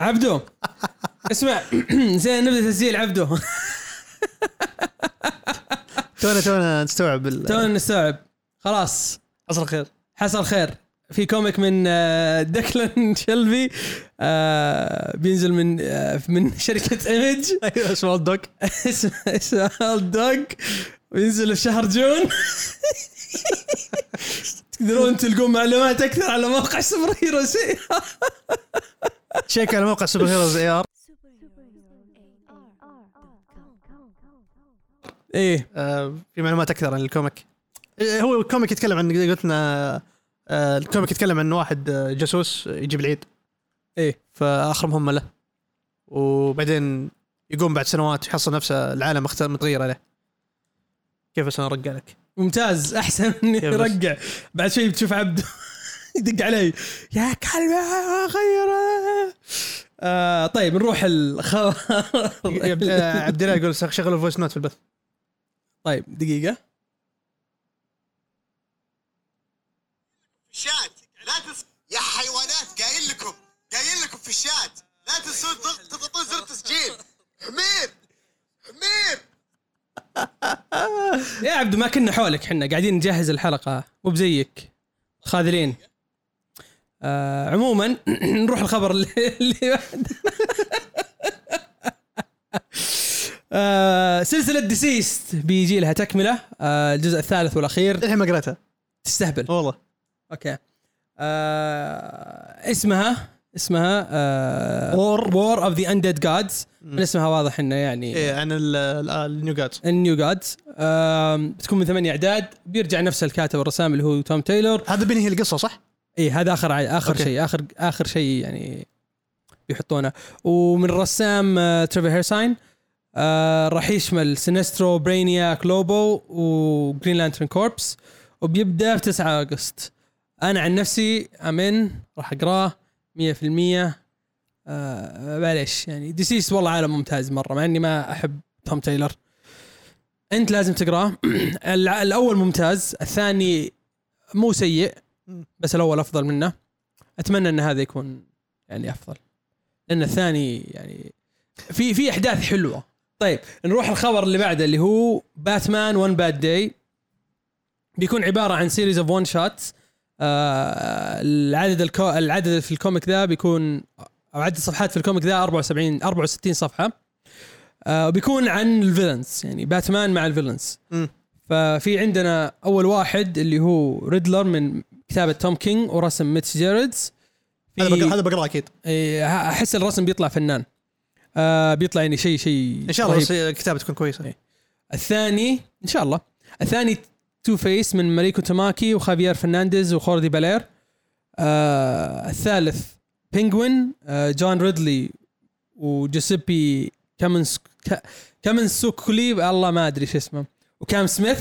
عبدو اسمع. زين نبدأ تسجيل عبدو. تونا تونا نستوعب ال- تونا نستوعب. خلاص. حصل خير حصل خير. في comic من آه، دكلان شلبي آه، بينزل من آه، من شركة Image أيوه اسمه الدوك اسمه اسمه الدوج وينزل في شهر جون. تقدرون تلقون معلومات أكثر على موقع سوبر هيرو شيء check على موقع Superheroes AR إيه. آه، في معلومات أكثر عن ال comic. آه، هو ال comic يتكلم عن قلت لنا آه، ال comic يتكلم عن واحد آه، جاسوس يجيب العيد. إيه. فآخر مهمة له. وبعدين يقوم بعد سنوات يحصل نفسه العالم متغير عليه. كيف بس أنا أرجع لك؟ ممتاز أحسن اني. ارجع بعد شوي بتشوف عبد يدق علي. يا كلب غير آه طيب نروح الخبر عبد- آه، عبد الله يقول شغل ال voice note في البث. طيب دقيقة. الشات لا تنس يا حيوانات قايل لكم قايل لكم في الشات لا تنسون ضغط- تضغطون زر التسجيل. حمير حمير. يا عبد ما كنا حولك حنا قاعدين نجهز الحلقة. مو بزيك. خاذلين. آه عموما نروح الخبر اللي, بعد آه سلسلة DCeased بيجي لها تكملة. آه الجزء الثالث والأخير. الحين ما قريتها تستهبل. والله. okay. آه اسمها اسمها آه War War of the Undead Gods من اسمها واضح إنه يعني إيه عن ال- ال- ال New Gods ال New Gods بتكون من ثمانية أعداد. بيرجع نفس الكاتب الرسام اللي هو توم تايلور. هذا بينهي القصة صح؟ إي هذا آخر آخر. شيء آخر آخر شيء يعني بيحطونه ومن الرسام آه تريفر هيرساين آه راح يشمل سينسترو برينياك لوبو وجرين لانترن كوربس وبيبدأ في 9 أغسطس. أنا عن نفسي امن راح أقراه 100% آه معليش يعني ديسيس والله عالم ممتاز مرة مع إني ما أحب توم تايلر. أنت لازم تقراه. الأول ممتاز الثاني مو سيء. بس الأول أفضل منه. أتمنى إن هذا يكون يعني أفضل. لأن الثاني يعني في في أحداث حلوة. طيب نروح الخبر اللي بعده اللي هو باتمان One Bad Day بيكون عبارة عن series of one shots العدد الكو... العدد في ال comic ذا بيكون أو عدد الصفحات في ال comic ذا 74 64 صفحة. آه وبيكون عن ال villains يعني باتمان مع ال villains. ففي عندنا أول واحد اللي هو ريدلر من كتابة توم كينج ورسم ميتس جيردز هذا بقرا هذا بقرأه أكيد. أحس الرسم بيطلع فنان. آه بيطلع يعني شيء شيء إن شاء الله الكتابه تكون كويسة. إيه. الثاني إن شاء الله. الثاني تو فيس من ماريكو تاماكي وخافير فرنانديز وخوردي بالير آه الثالث بينجوين آه جون ريدلي وجوسيبي كامنس كا- كامنسوكولي الله ما أدري شو اسمه. وكام سميث.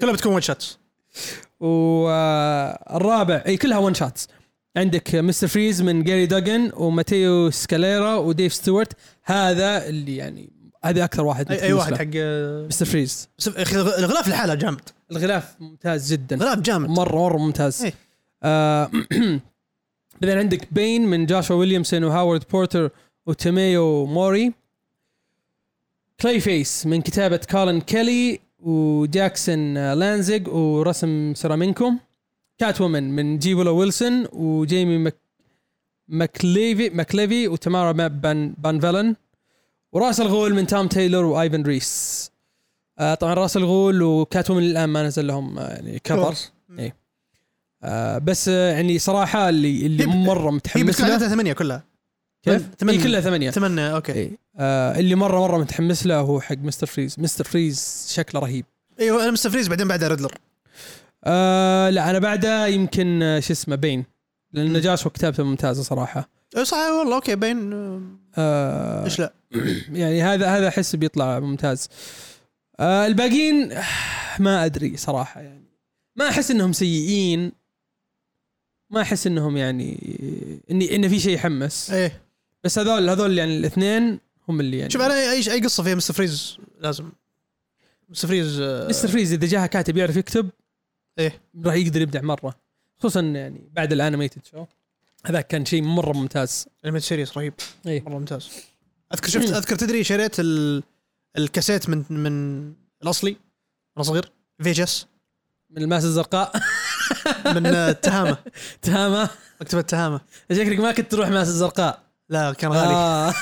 كلها بتكون one shots والرابع إي كلها one shots عندك مستر فريز من جاري دوجن وماتيو سكاليرا وديف ستيوارت. هذا اللي يعني هذا أكثر واحد أي, أي واحد. حق مستر فريز الغلاف لحاله جامد. الغلاف ممتاز جدا. غلاف جامد. مرة مرة ممتاز. إيه. آه بعدين عندك بين من جاشوا ويليامسون وهاورد بورتر وتيميو موري كلاي فيس من كتابة كارلين كيلي وجاكسون لانزيج ورسم سيرامينكو كات وومن من جيبولا ويلسون وجيمي مك ماكليفي ماكليفي وتمارا ماب بان بان فيلن وراس الغول من توم تايلور وآيفن ريس. آه طبعا راس الغول وكات وومن الان ما نزل لهم آه، يعني cover. اي آه بس آه يعني صراحة اللي اللي هي مرة هي متحمس له. عددها ثمانية كلها. كيف؟ ثمانية. هي كلها ثمانية. ثمانية okay. اي آه اللي مرة مرة متحمس له هو حق مستر فريز. مستر فريز شكله رهيب. أيوه أنا مستر فريز بعدين بعدها ريدلر. آه لا أنا بعده يمكن آه، شو اسمه بين. لأن جاش وكتابته ممتازة صراحة. إيه صح والله okay باين آه، آه إيش لا؟ يعني هذا هذا أحس بيطلع ممتاز. آه الباقيين ما أدري صراحة يعني. ما أحس إنهم سيئين. ما أحس إنهم يعني إني إن في شيء يحمس. إيه. بس هذول هذول يعني الاثنين هم اللي يعني شوف أنا اي اي قصة فيها مستر فريز لازم. مستر فريز آه، مستر فريز إذا جاها كاتب يعرف يكتب. إيه. راح يقدر يبدع مرة. خصوصا يعني بعد ال animated show. هذا كان شيء مرة ممتاز. الميد سيريس رهيب. اي مرة ممتاز. أذكر شفت أذكر تدري شريت ال... الكاسيت من من الأصلي؟ وأنا صغير. فيجاس من الماس الزرقاء. من آه، التهامة. تهامه مكتبة التهامة. شكلك ما كنت تروح ماس الزرقاء. لا كان غالي. آه.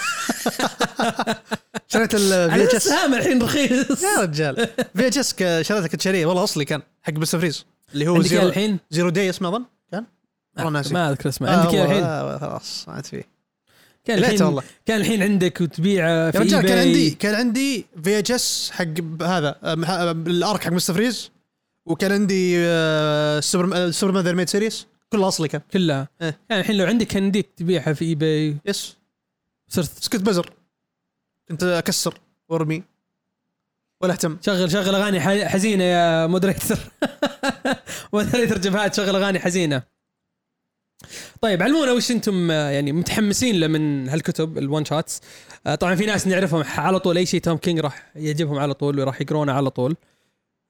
شريت الفي اتش اس تهامه الحين رخيص يا رجال. في اتش اس شريته كنت شاريه والله أصلي كان حق مستر فريز اللي هو زيرو, الحين؟ زيرو داي اسمه أظن؟ كان؟ والله ناسي. ما أذكر اسمه. آه، عندك الحين؟ خلاص ما عاد فيه كان الحين والله. كان الحين عندك وتبيعه في يا رجال كان. عندي كان عندي في اتش اس حق هذا آه، آه، الأرك حق مستر فريز وكان عندي سوبر سوبر مان ذا ميد سيريس. كله اصلي كان كلها. إيه. يعني الحين لو عندك كان يمديك تبيعها في اي باي يس. صرت بس كنت بزر. كنت أكسر وأرمي. ولا أهتم. شغل شغل أغاني حزينة يا moderator moderator جبهات شغل أغاني حزينة. طيب علمونا وش أنتم يعني متحمسين له من هالكتب ال one shots آه، طبعا في ناس نعرفهم على طول أي شيء توم كينج راح يعجبهم على طول وراح يقرونه على طول.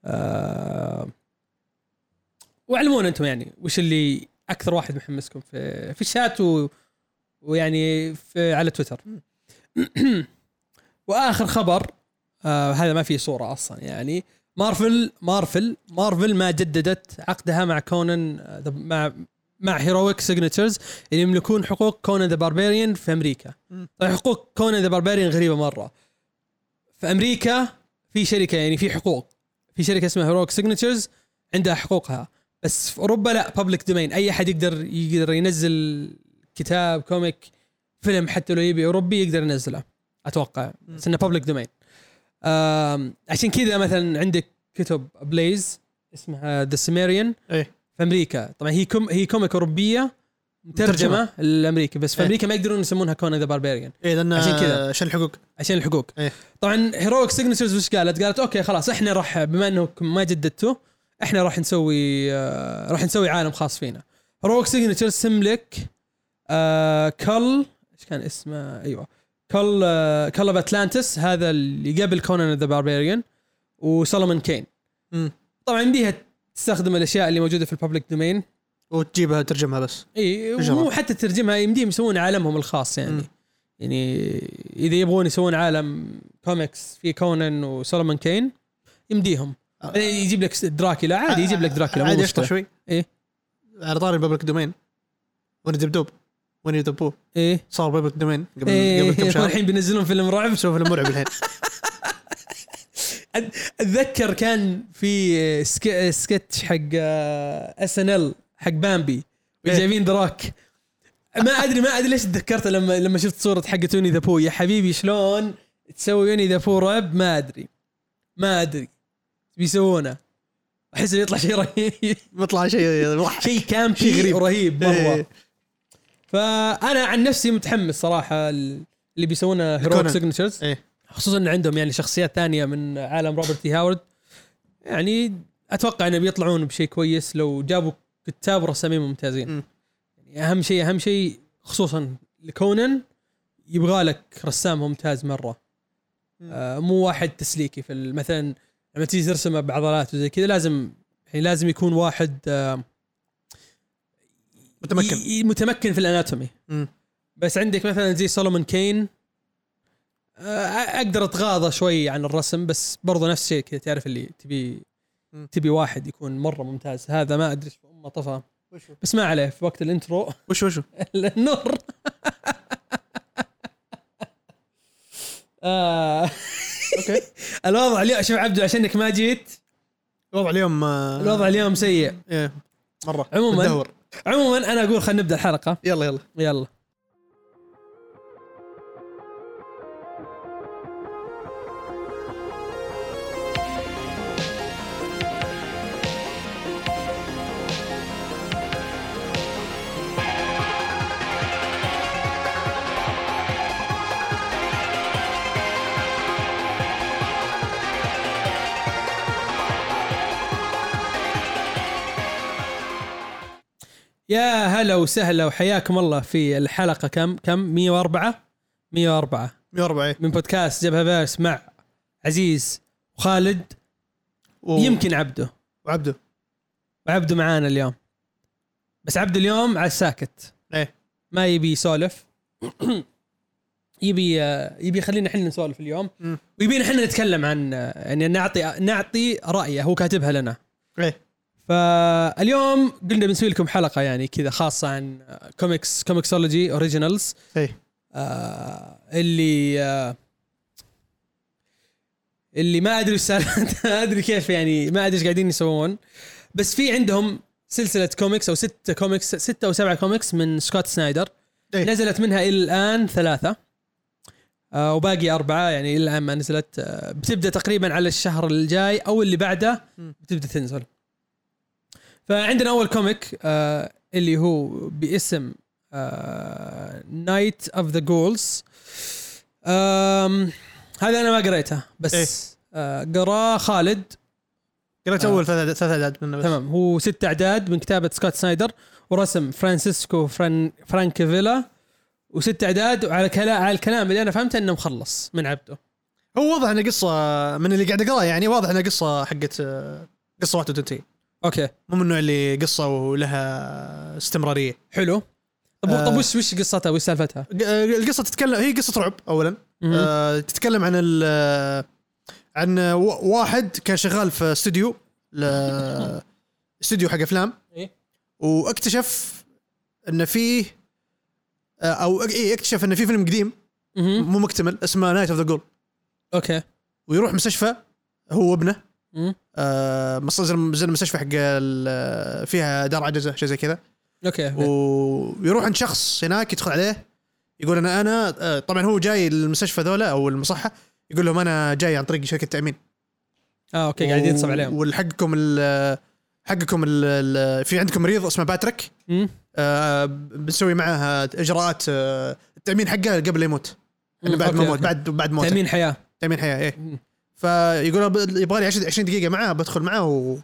آه، وعلمونا أنتم يعني وش اللي أكثر واحد محمسكم في في الشات و ويعني في على تويتر. وآخر خبر آه هذا ما فيه صورة أصلا يعني. مارفل مارفل مارفل ما جددت عقدها مع كونان آه، مع مع هيرويك سيجنتشرز اللي يملكون حقوق كونان the Barbarian في أمريكا. طيب حقوق كونان the Barbarian غريبة مرة. في أمريكا في شركة يعني في حقوق. في شركة اسمها هيرويك سيجنتشرز عندها حقوقها. بس في أوروبا لا public domain أي أحد يقدر يقدر ينزل كتاب comic فيلم حتى لو يبي أوروبي يقدر ينزله. أتوقع. بس إنه public domain عشان كذا مثلا عندك كتب بليز اسمها The Cimmerian إيه. في أمريكا. طبعا هي كوم هي comic أوروبية مترجمة لأمريكا. بس في إيه. أمريكا ما يقدرون يسمونها كونان the Barbarian إيه لأن عشان كذا. عشان الحقوق. عشان الحقوق. إيه. طبعا هيرويك سيجنتشرز وش قالت؟ قالت okay خلاص إحنا راح بما انكم ما جددتوا إحنا راح نسوي آه راح نسوي عالم خاص فينا Heroic Signatures تملك آه كل إيش كان اسمه أيوه كل آه Kull of Atlantis هذا اللي قبل Conan the Barbarian و Solomon Kane مم. طبعا يمديها تستخدم الأشياء اللي موجودة في ال public domain وتجيبها ترجمها بس إي. مو حتى ترجمها يمديهم يسوون عالمهم الخاص يعني مم. يعني إذا يبغون يسوون عالم كوميكس في كونان و Solomon Kane يمديهم. يجيب لك دراكولا عادي يجيب لك دراكولا مو عادي مشكلة. شوي. إيه. على طاري ال public domain. ويني دبدوب Winnie the Pooh إيه. صار public domain قبل إيه قبل كم شهر. الحين بينزلون فيلم رعب. شوف المرعب الحين. أتذكر كان في sk... sketch حق SNL حق بامبي إيه. جايبين دراك. ما أدري ما أدري ليش تذكرت لما لما شفت صورة حق Winnie the Pooh. يا حبيبي شلون تسوي Winnie the Pooh رعب؟ ما أدري. ما أدري. بيسوونه أحس يطلع شيء رهيب بيطلع شيء يضحك شيء campy شيء غريب. رهيب مرة إيه. فأنا عن نفسي متحمس صراحة اللي بيسوونه Heroic كونان. Signatures إيه. خصوصا ان عندهم يعني شخصيات ثانية من عالم Robert E. Howard يعني أتوقع إنه بيطلعون بشيء كويس لو جابوا كتاب ورسامين ممتازين مم. يعني أهم شيء أهم شيء خصوصا لكونان يبغى لك رسام ممتاز مرة. آه مو واحد تسليكي في مثلا لما تيجي ترسمه بعضلات وزي كذا لازم يعني لازم يكون واحد آه متمكن. ي- متمكن في ال anatomy. بس عندك مثلا زي Solomon Kane آه، أقدر أتغاضى شوي عن الرسم بس برضو نفس الشيء كذا تعرف اللي تبي. تبي واحد يكون مرة ممتاز. هذا ما أدري إيش أمه طفى. بس ما عليه في وقت ال intro. وشو وشو؟ النور آه. أوكي. الوضع اليوم شوف عبدو عشانك ما جيت. الوضع اليوم آه، الوضع اليوم سيء. إيه مرة. عموماً. عموما أنا أقول خلينا نبدأ الحلقة. يلا يلا. يلا. يا هلا وسهلا وحياكم الله في الحلقة كم؟ كم؟ 104 104 104 إيه من بودكاست جبهة فيرس مع عزيز وخالد. و- يمكن عبده. وعبده. وعبده معانا اليوم. بس عبده اليوم على الساكت. إيه. ما يبي يسولف. يبي يبي يخلينا إحنا نسولف اليوم. ويبينا إحنا نتكلم عن يعني نعطي نعطي رأيه. هو كاتبها لنا. إيه. فاليوم قلنا بنسوي لكم حلقة يعني كذا خاصة عن comics Comixology Originals إيه آه اللي آه اللي ما أدري سالفة- ما أدري كيف يعني ما أدري إيش قاعدين يسوون. بس في عندهم سلسلة كوميكس أو ستة كوميكس ستة أو سبعة كوميكس من سكوت سنايدر إيه. نزلت منها إلى الآن ثلاثة. آه وباقي أربعة يعني إلى الآن ما نزلت. آه بتبدأ تقريبا على الشهر الجاي أو اللي بعده. بتبدأ تنزل. فعندنا أول comic آه اللي هو باسم آه، Night of the Ghouls هذا أنا ما قريته بس إيه. آه قراه خالد. قريت آه. اول ثلاث ثلاث أعداد منه بس. تمام. هو ست أعداد من كتابة سكوت سنايدر ورسم فرانسيسكو فران فرانكافيلا وست أعداد وعلى كلا على الكلام اللي أنا فهمته إنه مخلص من عبده. هو واضح إنه قصة من اللي قاعد أقرأه يعني واضح انها قصة حقت آه، قصة واحدة وتنتهي أوكي مو من النوع اللي قصة ولها استمرارية حلو طب آه. طب وش وش قصتها وش سالفتها؟ آه، القصة تتكلم هي قصة رعب اولا. آه، تتكلم عن ال عن واحد كان شغال في استوديو استوديو حق أفلام إيه. واكتشف إن فيه آه، أو إيه اكتشف إن في فيلم قديم. مو مكتمل اسمه Night of the Ghoul أوكي ويروح مستشفى هو وابنه. آه مص- زي المستشفى حق فيها دار عجزه شيء زي كذا. أوكي ويروح عند شخص هناك يدخل عليه يقول أنا أنا آه، طبعا هو جاي المستشفى ذولا أو المصحة يقول لهم أنا جاي عن طريق شركة تأمين. آه أوكي قاعد ينصب عليهم. والحقكم ال حقكم ال ال في عندكم مريض اسمه باتريك. آه بنسوي معاه إجراءات آه التأمين حقه قبل لا يموت. انه بعد ما يموت. بعد بعد موته. تأمين حياة. تأمين حياة إيه. فيقول يبغى لي 20 20 دقيقة معاه بدخل معاه و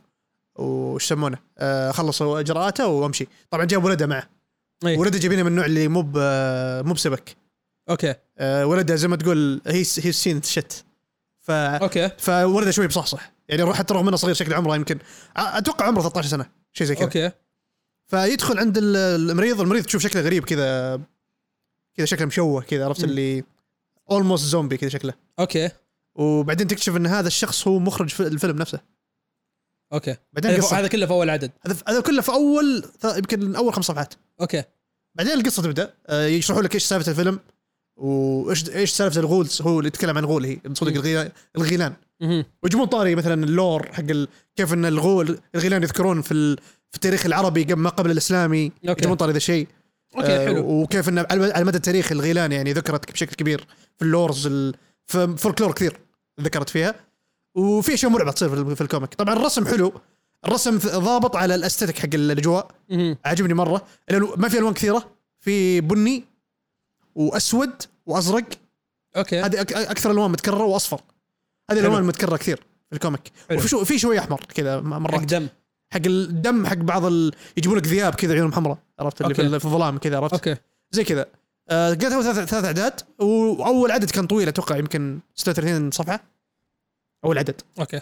وش يسمونه؟ آه خلص إجراءاته وأمشي. طبعا جاب ولده معه. إيه. ولده جايبينه من النوع اللي مو مو بسبك. أوكي. آه ولده زي ما تقول he he seen shit ف أوكي. فولده شوي بصحصح يعني روح حتى رغم إنه صغير شكل عمره يمكن. أتوقع عمره 13 سنة شيء زي كذا. أوكي. فيدخل عند ال- المريض المريض تشوف شكله غريب كذا كذا شكله مشوه كذا عرفت. اللي almost zombie كذا شكله. أوكي. وبعدين تكتشف إن هذا الشخص هو مخرج في الفيلم نفسه. أوكي. بعدين هذا القصة هذا كله في أول عدد. هذا هذا كله في أول يمكن أول خمس صفحات. أوكي. بعدين القصة تبدأ. آه، يشرحوا لك إيش سالفة الفيلم وإيش إيش سالفة ال ghouls هو اللي يتكلم عن غول هي صدق. الغيلان. ويجيبون طاري مثلا ال lore حق ال... كيف إن الغول الغيلان يذكرون في ال... في التاريخ العربي قبل ما قبل الإسلامي. يجيبون طاري ذا الشيء أوكي آه، حلو. وكيف إن على على مدى التاريخ الغيلان يعني ذكرت بشكل كبير في ال lores ال... فولكلور كثير ذكرت فيها وفي أشياء مرعبة تصير في, ال- في ال comic. طبعا الرسم حلو. الرسم ضابط على ال aesthetic حق الأجواء. مهم. عجبني مرة. الألو- ما في ألوان كثيرة. في بني وأسود وأزرق. أوكي. هذه أكثر ألوان متكررة وأصفر. هذه الألوان المتكررة كثير في ال comic. وفي شو في شوية أحمر كذا م- حق مرات دم. حق الدم حق بعض ال... يجيبون لك ذياب كذا عيونهم حمراء عرفت؟ اللي في, أوكي. في الظلام كذا عرفت؟ أوكي. زي كذا. آه قلت هو ثلاث ثلاث اعداد وأول عدد كان طويل أتوقع يمكن 36 صفحة. أول عدد. أوكي.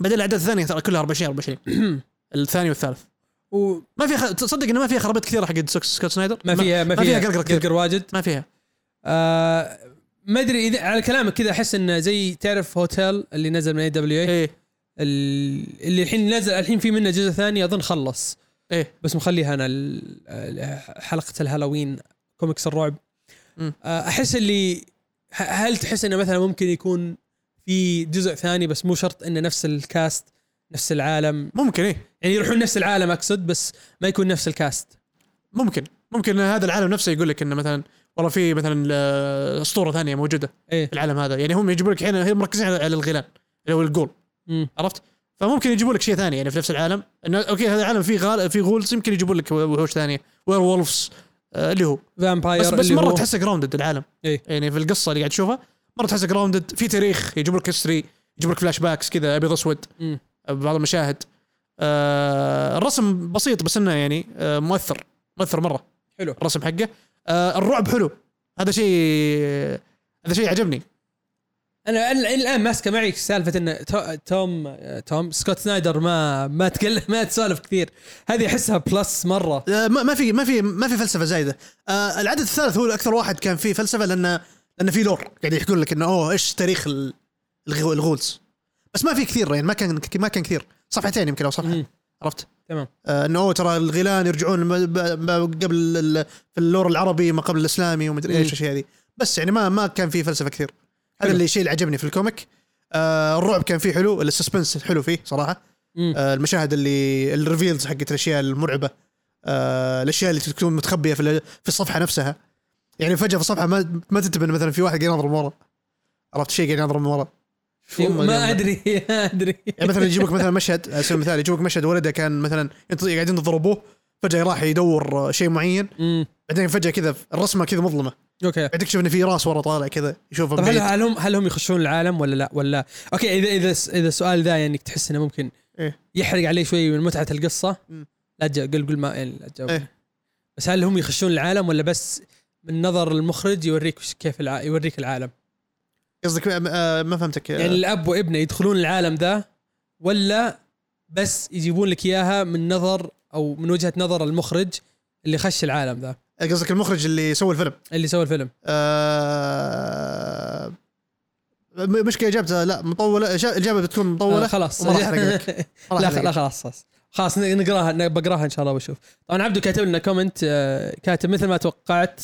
بعدين الأعداد الثانية ترى كلها 24 24 الثاني والثالث. وما ما في خ... تصدق إنه ما فيها خرابيط كثيرة حق سكوت سكوت سنايدر؟ فيها ما ما فيها فيها قرقرة كثير. قرقر واجد. ما فيها. آه ما أدري اذا على كلامك كذا أحس إنه زي تعرف هوتيل اللي نزل من AWA اللي الحين نزل الحين في منه جزء ثاني أظن خلص. إيه. بس مخليها أنا حلقة ال Halloween. comics الرعب. مم. آه، أحس اللي هل تحس إنه مثلا ممكن يكون في جزء ثاني بس مو شرط إنه نفس ال cast نفس العالم؟ ممكن إيه. يعني يروحون نفس العالم أقصد بس ما يكون نفس ال cast. ممكن. ممكن هذا العالم نفسه يقول لك إنه مثلا والله في مثلا آه، أسطورة ثانية موجودة إيه. في العالم هذا. يعني هم يجيبوا لك الحين هم مركزين على الغيلان اللي هو ال ghoul مم. عرفت؟ فممكن يجيبوا لك شيء ثاني يعني في نفس العالم. إنه okay هذا العالم فيه ghoul فيه ghouls يمكن يجيبوا لك وحوش ثانية. werewolves اللي هو vampire بس بس اللي مرة تحسه grounded العالم. إيه. يعني في القصة اللي قاعد تشوفها مرة تحسه grounded في تاريخ يجيبوا لك history يجيبوا لك flashbacks كذا ابيض اسود مم. بعض المشاهد. آه الرسم بسيط بس إنه يعني آه مؤثر. مؤثر مرة. حلو. الرسم حقه. آه الرعب حلو. هذا شيء هذا شيء عجبني. أنا الآن ماسكة معي سالفة إن تو- توم توم سكوت سنايدر ما ما تكلم ما تسولف كثير. هذه أحسها plus مرة. آه، ما ما في ما في ما في فلسفة زايدة. آه العدد الثالث هو أكثر واحد كان فيه فلسفة لأنه لأنه في lore قاعد يحكون لك إنه أوه إيش تاريخ ال- الغ- ال ghouls. بس ما في كثير يعني ما كان ما كان كثير. صفحتين يمكن أو صفحة. عرفت؟ تمام. آه إنه ترى الغيلان يرجعون قبل في ال lore العربي ما قبل الإسلامي ومدري. إيش الأشياء هذه. بس يعني ما ما كان في فلسفة كثير. هذا. اللي الشيء اللي عجبني في ال comic. آه الرعب كان فيه حلو ال suspense حلو فيه صراحة. آه المشاهد اللي ال reveals حقت الأشياء المرعبة آه الأشياء اللي تكون متخبية في في الصفحة نفسها. يعني فجأة في الصفحة ما ما تنتبه مثلا في واحد قاعد ينظر من ورا. عرفت شيء قاعد ينظر من ورا؟ ما أدري ما أدري. يعني مثلا يجيبك مثلا مشهد على سبيل المثال يجيبك مشهد ولده كان مثلا ينت- قاعد ينتظر أبوه فجأة راح يدور شيء معين. بعدين فجأة كذا الرسمة كذا مظلمة. okay بعدين تكتشف إن في راس ورا طالع كذا يشوفه طب هل. هل هم هل هم يخشون العالم ولا لا ولا okay اذا إذا إذا السؤال ذا يعني تحس إنه ممكن إيه. يحرق عليه شوي من متعة القصة. لا قل قل ما يعني لا تجاوب إيه. بس هل هم يخشون العالم ولا بس من نظر المخرج يوريك كيف الع... يوريك العالم قصدك آه، ما فهمتك يعني الأب وابنه يدخلون العالم ذا ولا بس يجيبون لك إياها من نظر أو من وجهة نظر المخرج اللي خش العالم ذا قصدك المخرج اللي سوى الفيلم. اللي سوى الفيلم. آه مشكلة إجابته لا مطولة الإجابة بتكون مطولة. آه خلاص. لا لا خلاص خلاص. نقراها بقراها إن شاء الله وأشوف. طبعا عبدو كاتب لنا comment آه، كاتب مثل ما توقعت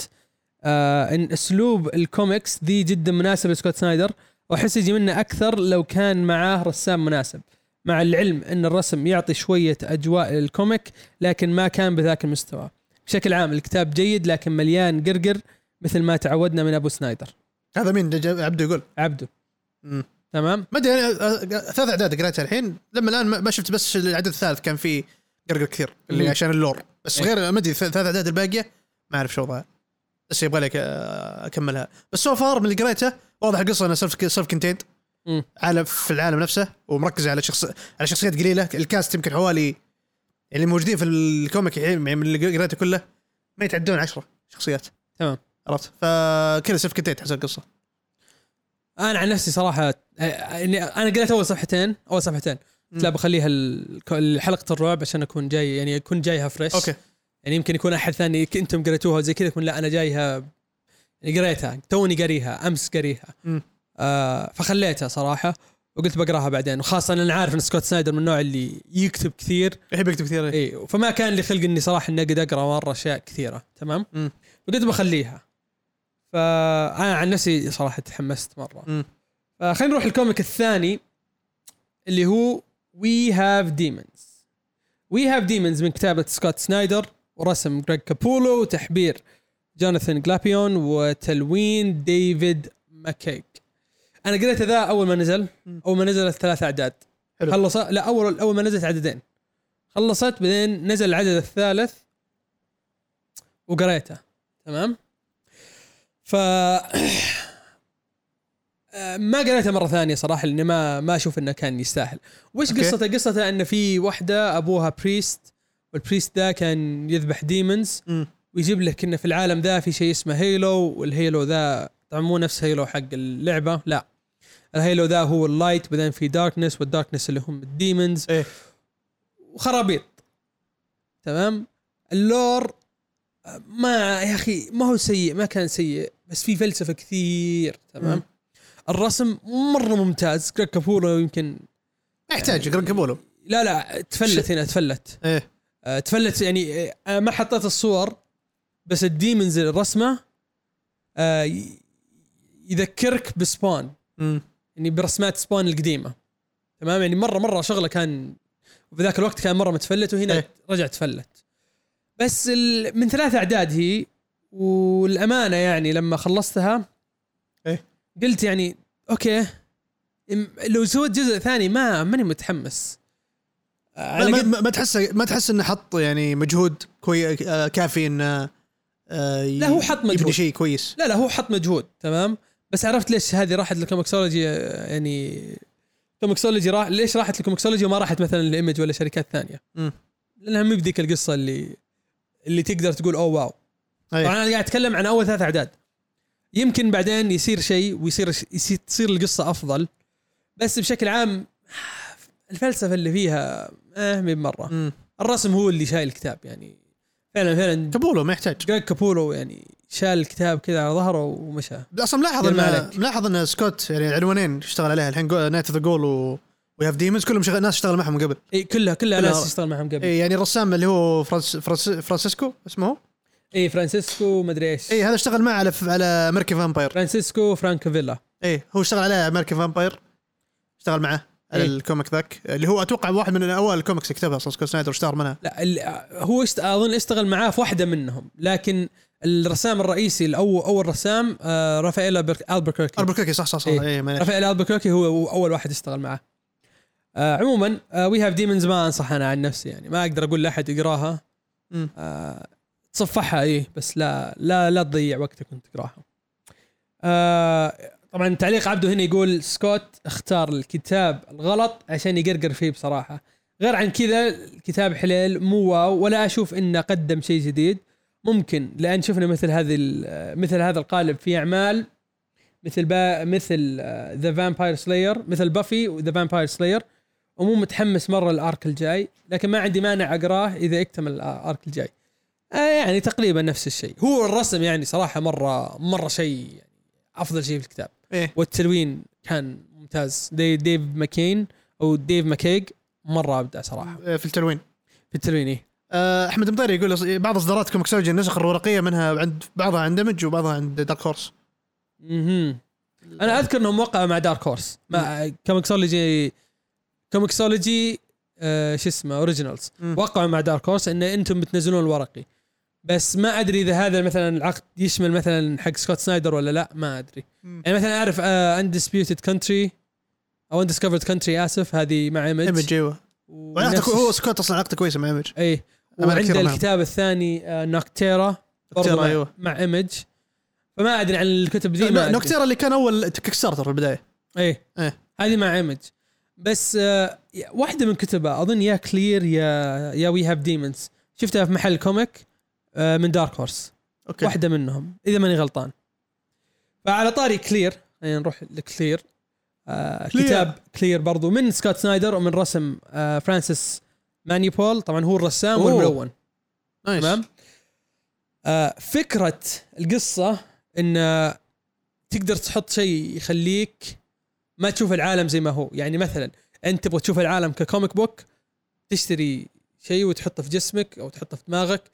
آه، إن أسلوب الكوميكس ذي جدا مناسب لسكوت سنايدر وأحس يجي منه أكثر لو كان معاه رسام مناسب. مع العلم إن الرسم يعطي شوية أجواء لل comic لكن ما كان بذاك المستوى. بشكل عام الكتاب جيد لكن مليان قرقر مثل ما تعودنا من أبو سنايدر. هذا مين؟ عبده يقول. عبدو مم. تمام؟ ما أدري ثلاث أعداد قريتها الحين. لما الآن ما شفت بس العدد الثالث كان فيه قرقر كثير اللي مم. عشان ال lore. بس إيه. غير ما أدري ثلاث أعداد الباقية ما أعرف شو وضعها. بس يبغى لك أكملها. بس so far من اللي قريته واضح القصة انها self self-contained. عالم في العالم نفسه ومركزه على شخص على شخصيات قليلة. ال cast يمكن حوالي يعني الموجودين في ال comic يعني من اللي قريته كله ما يتعدون عشرة شخصيات. تمام. عرفت؟ فكذا self-contained حسب القصة. أنا عن نفسي صراحة اني أنا قريت أول صفحتين أول صفحتين. قلت لا بخليها حلقه الرعب عشان أكون جاي يعني أكون جايها fresh okay. يعني يمكن يكون أحد ثاني أنتم قريتوها زي كذا يكون لا أنا جايها يعني قريتها توني قاريها أمس قاريها. آه فخليتها صراحة. وقلت بقراها بعدين. وخاصة أنا عارف إن سكوت سنايدر من النوع اللي يكتب كثير. يحب يكتب كثير اي فما كان لي خلق إني صراحة إني أقدر أقرأ مرة أشياء كثيرة تمام؟ مم. وقلت بخليها. فانا عن نفسي صراحة تحمست مرة. مم. فخلينا نروح ال comic الثاني اللي هو We Have Demons We Have Demons من كتابة سكوت سنايدر ورسم جريج كابولو وتحبير جوناثان جلابيون وتلوين ديفيد ماكيك أنا قريت ذا أول ما نزل. أول ما نزل ثلاث أعداد. حلو. خلص لا اول أول ما نزلت عددين. خلصت بعدين نزل العدد الثالث وقريته. تمام؟ ف ما قريته مرة ثانية صراحة لأني ما ما أشوف إنه كان يستاهل. وش okay. قصته؟ قصته ان في وحدة أبوها priest وال priest ذا كان يذبح demons. ويجيب لك إنه في العالم ذا في شيء اسمه halo وال halo ذا طبعا مو نفس Halo حق اللعبة. لا. ال halo ذا هو ال light بعدين في darkness وال darkness اللي هم ال demons إيه. وخرابيط. تمام؟ ال lore ما يا أخي ما هو سيء ما كان سيء بس في فلسفة كثير. تمام. الرسم مرة ممتاز. جريج كابولو يمكن ما يحتاج قرن كابولو. لا لا تفلت هنا تفلت. إيه. آه، تفلت يعني آه، ما حطيت الصور بس ال demons الرسمه آه، يذكرك ب Spawn. مم. يعني برسمات Spawn القديمة تمام يعني مرة مرة شغلة كان في ذاك الوقت كان مرة متفلت وهنا إيه. رجع تفلت بس ال... من ثلاث أعداد هي والأمانة يعني لما خلصتها إيه. قلت يعني okay لو سويت جزء ثاني ما ماني متحمس ما, ما, ما, تحس ما تحس إنه حط يعني مجهود كوي آه، كافي إنه آه، ي- لا، هو حط مجهود. يبني شيء كويس لا لا هو حط مجهود تمام بس عرفت ليش هذه راحت لل Comixology آه، يعني Comixology راح ليش راحت لل Comixology وما راحت مثلا ل Image ولا شركات ثانية مم. لأنها مو بذيك القصة اللي اللي تقدر تقول أوه wow. طبعا أنا قاعد أتكلم عن أول ثلاث أعداد يمكن بعدين يصير شيء ويصير يصير تصير القصة أفضل بس بشكل عام الفلسفة اللي فيها آه meh مرة مم. الرسم هو اللي شايل الكتاب يعني فعلا فعلا. كابولو ما يحتاج. جريج كابولو؟ يعني شال الكتاب كذا على ظهره ومشى. أصلا ملاحظ ان. ملاحظ إن سكوت يعني عنوانين اشتغل عليها الحين Night of the Ghoul و We Have Demons كلهم شغل ناس اشتغل معهم قبل. إي كلها كلها ناس يشتغل معهم قبل. إي يعني الرسام اللي هو فرانس فرانس فرانسيسكو اسمه هو؟ إي فرانسيسكو مدري إيش. إي هذا اشتغل معه على على American Vampire فرانسيسكو فرانكافيلا إي هو اشتغل عليه American Vampire اشتغل معه. على إيه. ال comic ذاك اللي هو أتوقع واحد من اوائل الكوميكس اللي كتبها أصلا سكوت سنايدر اشتهر منها. لا هو اشت... أظن اشتغل معاه في واحدة منهم لكن الرسام الرئيسي الأول أول رسام آه رافائيل البركوكي البركوكي صح صح صح. إيه. ما- رافائيل البركوكي هو أول واحد اشتغل معاه. آه عموما We Have Demons ما أنصح أنا عن نفسي يعني ما أقدر أقول لأحد يقراها. آه تصفحها إيه بس لا لا لا تضيع وقتك وأنت تقراها. آه طبعا تعليق عبده هنا يقول سكوت اختار الكتاب الغلط عشان يقرقر فيه بصراحة. غير عن كذا الكتاب حليل مو wow ولا أشوف إنه قدم شيء جديد. ممكن لأن شفنا مثل هذه مثل هذا القالب في أعمال مثل با مثل the Vampire Slayer مثل Buffy و the Vampire Slayer ومو متحمس مرة ال arc الجاي لكن ما عندي مانع أقراه إذا اكتمل ال arc الجاي. آه يعني تقريبا نفس الشيء. هو الرسم يعني صراحة مرة مرة شيء يعني أفضل شيء في الكتاب. إيه. والتلوين كان ممتاز. دي ديف ماكين أو ديف ماكيج مرة أبدع صراحة. إيه، في التلوين. في التلوين إيه. آه، أحمد مطيري يقول بعض اصدارات Comixology النسخ الورقية منها عند بعضها عند دمج وبعضها عند Dark Horse مهم. أنا أذكر إنهم وقعوا مع Dark Horse مع Comixology Comixology آه شو اسمه Originals. وقعوا مع Dark Horse إن أنتم بتنزلون الورقي. بس ما أدري إذا هذا مثلا العقد يشمل مثلا حق سكوت سنايدر ولا لا ما أدري. مم. يعني مثلا أعرف Undisputed Country أو Undiscovered Country آسف هذه مع Image Image أيوه. هو سكوت أصلا علاقته كويسة مع Image اي وعنده معهم. الكتاب الثاني آه Nocterra Nocterra، مع, أيوة. مع Image فما أدري عن الكتب ذي. Nocterra اللي كان أول Kickstarter في البداية. إيه. إيه. هذه مع Image بس آه واحدة من كتبها أظن يا Clear يا يا We Have Demons شفتها في محل comic آه من Dark Horse أوكي. واحدة منهم إذا ماني غلطان. فعلى طاري Clear يعني نروح ل Clear آه Clear. كتاب Clear برضو من سكوت سنايدر ومن رسم آه فرانسيس مانيبول طبعا هو الرسام أوه. والملون. nice تمام؟ آه فكرة القصة إن آه، تقدر تحط شيء يخليك ما تشوف العالم زي ما هو. يعني مثلا أنت تبغى تشوف العالم ك comic book تشتري شيء وتحطه في جسمك أو تحطه في دماغك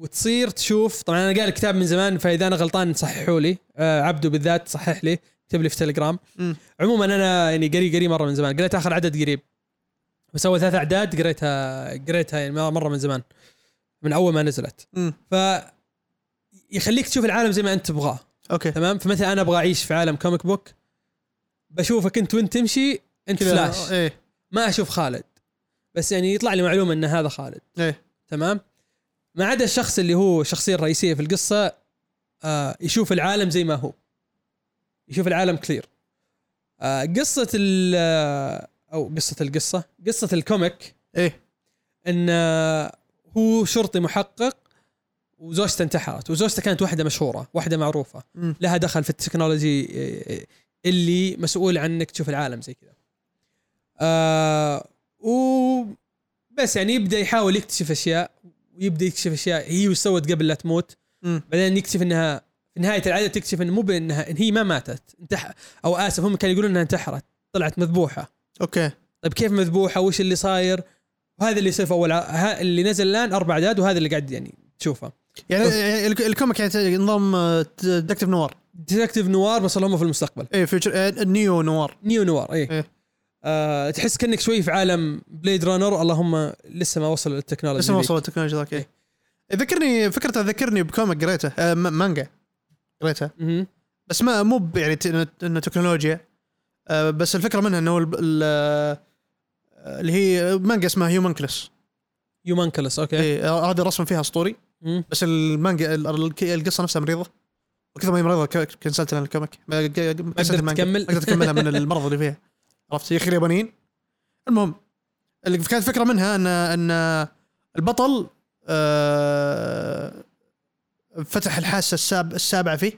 وتصير تشوف طبعا أنا قاري الكتاب من زمان فإذا أنا غلطان صححوا لي. آه عبده بالذات صحح لي اكتب لي في تليجرام. عموما أنا يعني قري قري مرة من زمان. قريت آخر عدد قريب. بس اول ثلاث أعداد قريتها قريتها يعني مرة من زمان. من أول ما نزلت. مم. ف يخليك تشوف العالم زي ما أنت تبغاه. أوكي. تمام؟ فمثلا أنا أبغى أعيش في عالم comic book بشوفك أنت وأنت تمشي أنت فلاش إيه. ما أشوف خالد. بس يعني يطلع لي معلومة إن هذا خالد. إيه. تمام؟ ما عدا الشخص اللي هو الشخصيه الرئيسية في القصة آه يشوف العالم زي ما هو. يشوف العالم clear آه قصة ال آه، أو قصة القصة قصة ال comic. إيه. إن آه، هو شرطي محقق وزوجته انتحرت وزوجته كانت واحدة مشهورة واحدة معروفة. مم. لها دخل في التكنولوجي آه، اللي مسؤول عن انك تشوف العالم زي كذا. آه و بس يعني يبدأ يحاول يكتشف أشياء ويبدأ يكتشف أشياء. هي وش سوت قبل لا تموت. بعدين يكتشف إنها في نهاية العدد تكتشف إنه مو بإنها إن هي ما ماتت انتح أو آسف هم كانوا يقولون إنها انتحرت طلعت مذبوحة. أوكي. طيب كيف مذبوحة؟ وش اللي صاير؟ وهذا اللي يصير في أول ع- اللي نزل الآن أربع أعداد وهذا اللي قاعد يعني تشوفه. يعني الك- ال comic يعني نظام detective noir. Detective noir بس هم في المستقبل. إيه future آه، neo-noir. Neo-noir إيه, إيه. آه تحس كأنك شوي في عالم Blade Runner اللهم لسه ما وصل للتكنولوجيا لسه ما. وصل التكنولوجيا ذاك إيه. إيه. ذكرني فكرته ذكرني ب comic قريته آه، مانجا قريتها. بس ما مو يعني إنه تكنولوجيا آه، بس الفكرة منها إنه آه، اللي هي مانجا اسمها Homunculus Homunculus أوكي إيه هذا الرسم فيها أسطوري. بس المانجا ال- ال- القصة نفسها مريضة وكذا ما هي مريضة كنسلت أنا ال comic ما قدرت. تكمل؟ ما قدرت اكملها من المرض اللي فيها عرفت أخي اليابانيين المهم اللي كانت فكره منها ان أن البطل آه، فتح الحاسة الساب السابعة فيه.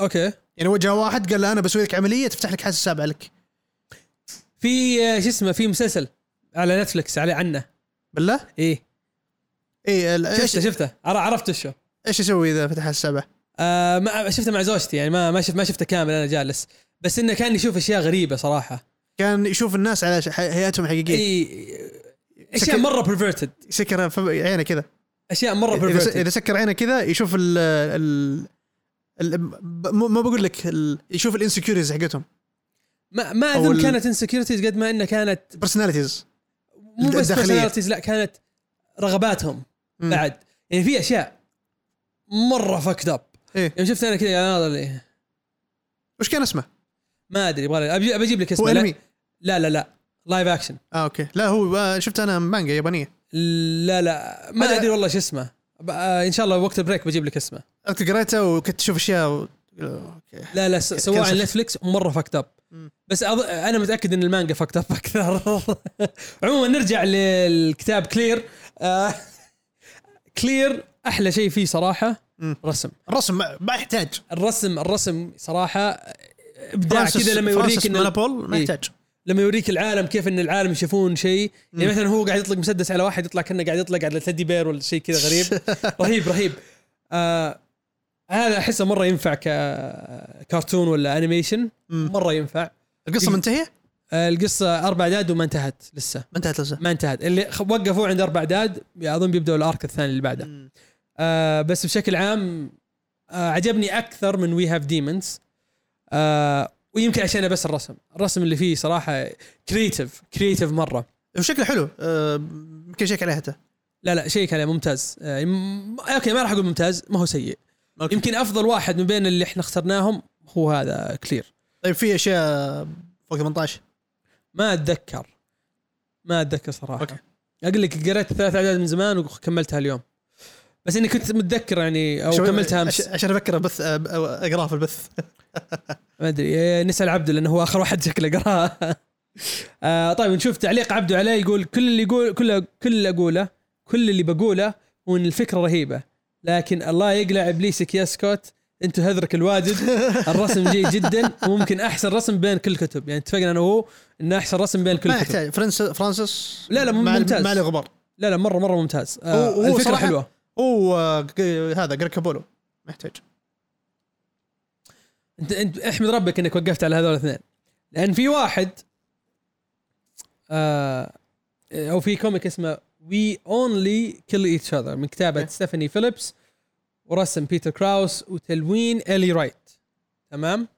أوكي. يعني وجه واحد قال له أنا بسوي لك عملية تفتح لك حاسة سابعه لك. في آه، شو اسمه في مسلسل على Netflix عليه عنه. بالله؟ إيه. اي ال- إيش شفته شفته. عر- عرفت ال show إيش يسوي إذا فتح السابعة؟ آه ما شفته مع زوجتي يعني ما ما شفت ما شفته كامل أنا جالس. بس إنه كان يشوف أشياء غريبة صراحة. كان يشوف الناس على هيئتهم الحقيقيه إي أشياء مرة برفيرتد سكر عينه كذا. أشياء مرة perverted إذا سكر عينه كذا يشوف ال ال ما بقول لك يشوف ال insecurities حقتهم. ما ما أظن كانت insecurities قد ما إنها كانت personalities مو بس personalities، لا كانت رغباتهم بعد. يعني في أشياء مرة fucked up إيه. يوم شفت أنا كذا اناظر وش كان اسمه؟ ما أدري يبغى ابي أجيب لك هو اسمه لا انمي لا لا, لا. live action آه okay. لا هو آه، شفت أنا مانجا يابانية. لا لا. ما هذا- أدري والله شو اسمه. آه، إن شاء الله وقت ال break بجيب لك اسمه. اذكر قريته وكنت أشوف أشياء و... okay. لا لا سواه على نتفلكس مره fucked up. بس أظ... أنا متأكد إن المانجا fucked up أكثر. عموما نرجع للكتاب Clear آه Clear أحلى شيء فيه صراحة مم. رسم الرسم ما, ما يحتاج. الرسم الرسم صراحة إبداع كذا لما يوريك فرانسيس ان مانابول ما إيه. لما يوريك العالم كيف إن العالم يشوفون شيء. يعني. مثلا هو قاعد يطلق مسدس على واحد يطلع كأنه قاعد يطلق على teddy bear ولا شيء كذا غريب. رهيب رهيب. آه هذا أحسه مرة ينفع ككرتون ولا animation. مرة ينفع. القصة منتهية؟ آه القصة أربع اعداد وما انتهت لسه. ما انتهت لسه. ما انتهت. اللي وقفوا عند أربع اعداد أظن بيبدأوا ال arc الثاني اللي بعده. آه بس بشكل عام آه عجبني أكثر من We Have Demons آه ويمكن عشان بس الرسم. الرسم اللي فيه صراحة creative creative مرة. وشكله حلو. آه، يمكن شيك عليه حتى. لا لا شيء كان ممتاز. م- okay ما راح أقول ممتاز ما هو سيء. okay. يمكن أفضل واحد من بين اللي إحنا اخترناهم هو هذا Clear طيب في أشياء فوق 18 ما أتذكر. ما أتذكر صراحة. okay. أقول لك قريت ثلاث أعداد من زمان وكملتها اليوم. بس إني كنت متذكر يعني أو كملتها امس عش- عشان أفكر بث آه، أقرأه في البث. ما أدري نسأل عبده لأنه هو آخر واحد شكله قراها آه طيب نشوف تعليق عبده عليه يقول كل اللي يقول كل كل اللي أقوله كل اللي بقوله هو إن الفكرة رهيبة. لكن الله يقلع إبليسك يا سكوت. انت هذرك الواجد. الرسم جيد جدا. وممكن أحسن رسم بين كل الكتب يعني اتفقنا أنا وهو انه أحسن رسم بين كل ما يحتاج. فرانس فرانسيس؟ لا، لا، ممتاز. ما عليه غبار لا لا مرة مرة ممتاز. آه الفكرة حلوة. ق- هذا جريك يحتاج انت انت احمد ربك انك وقفت على هذول الاثنين. لأن في واحد آه أو في comic اسمه We Only Kill Each Other من كتابة. ستيفاني فيليبس ورسم بيتر كراوس وتلوين الي رايت تمام؟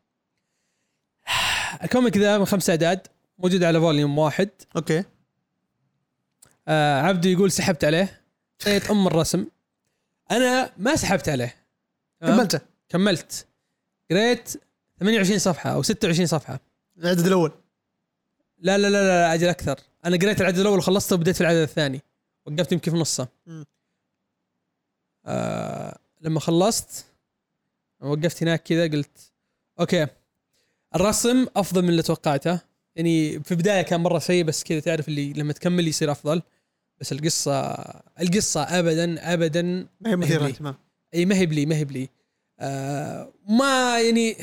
ال comic ذا من خمس أعداد موجود على volume واحد. okay. آه عبده يقول سحبت عليه. shit أم الرسم. أنا ما سحبت عليه؟ كملته. كملت. قريت 28 صفحة أو 26 صفحة. العدد الأول. لا لا لا لا أجل أكثر. أنا قريت العدد الأول وخلصته وبديت في العدد الثاني. وقفت يمكن في نصه. آه لما خلصت وقفت هناك كذا قلت okay الرسم أفضل من اللي توقعته. يعني في البداية كان مرة سيء بس كذا تعرف اللي لما تكمل يصير أفضل. بس القصة القصة ابدا ابدا ما هي مثيرة. للاهتمام. إي ما هي بلي ما هي بلي آه ما يعني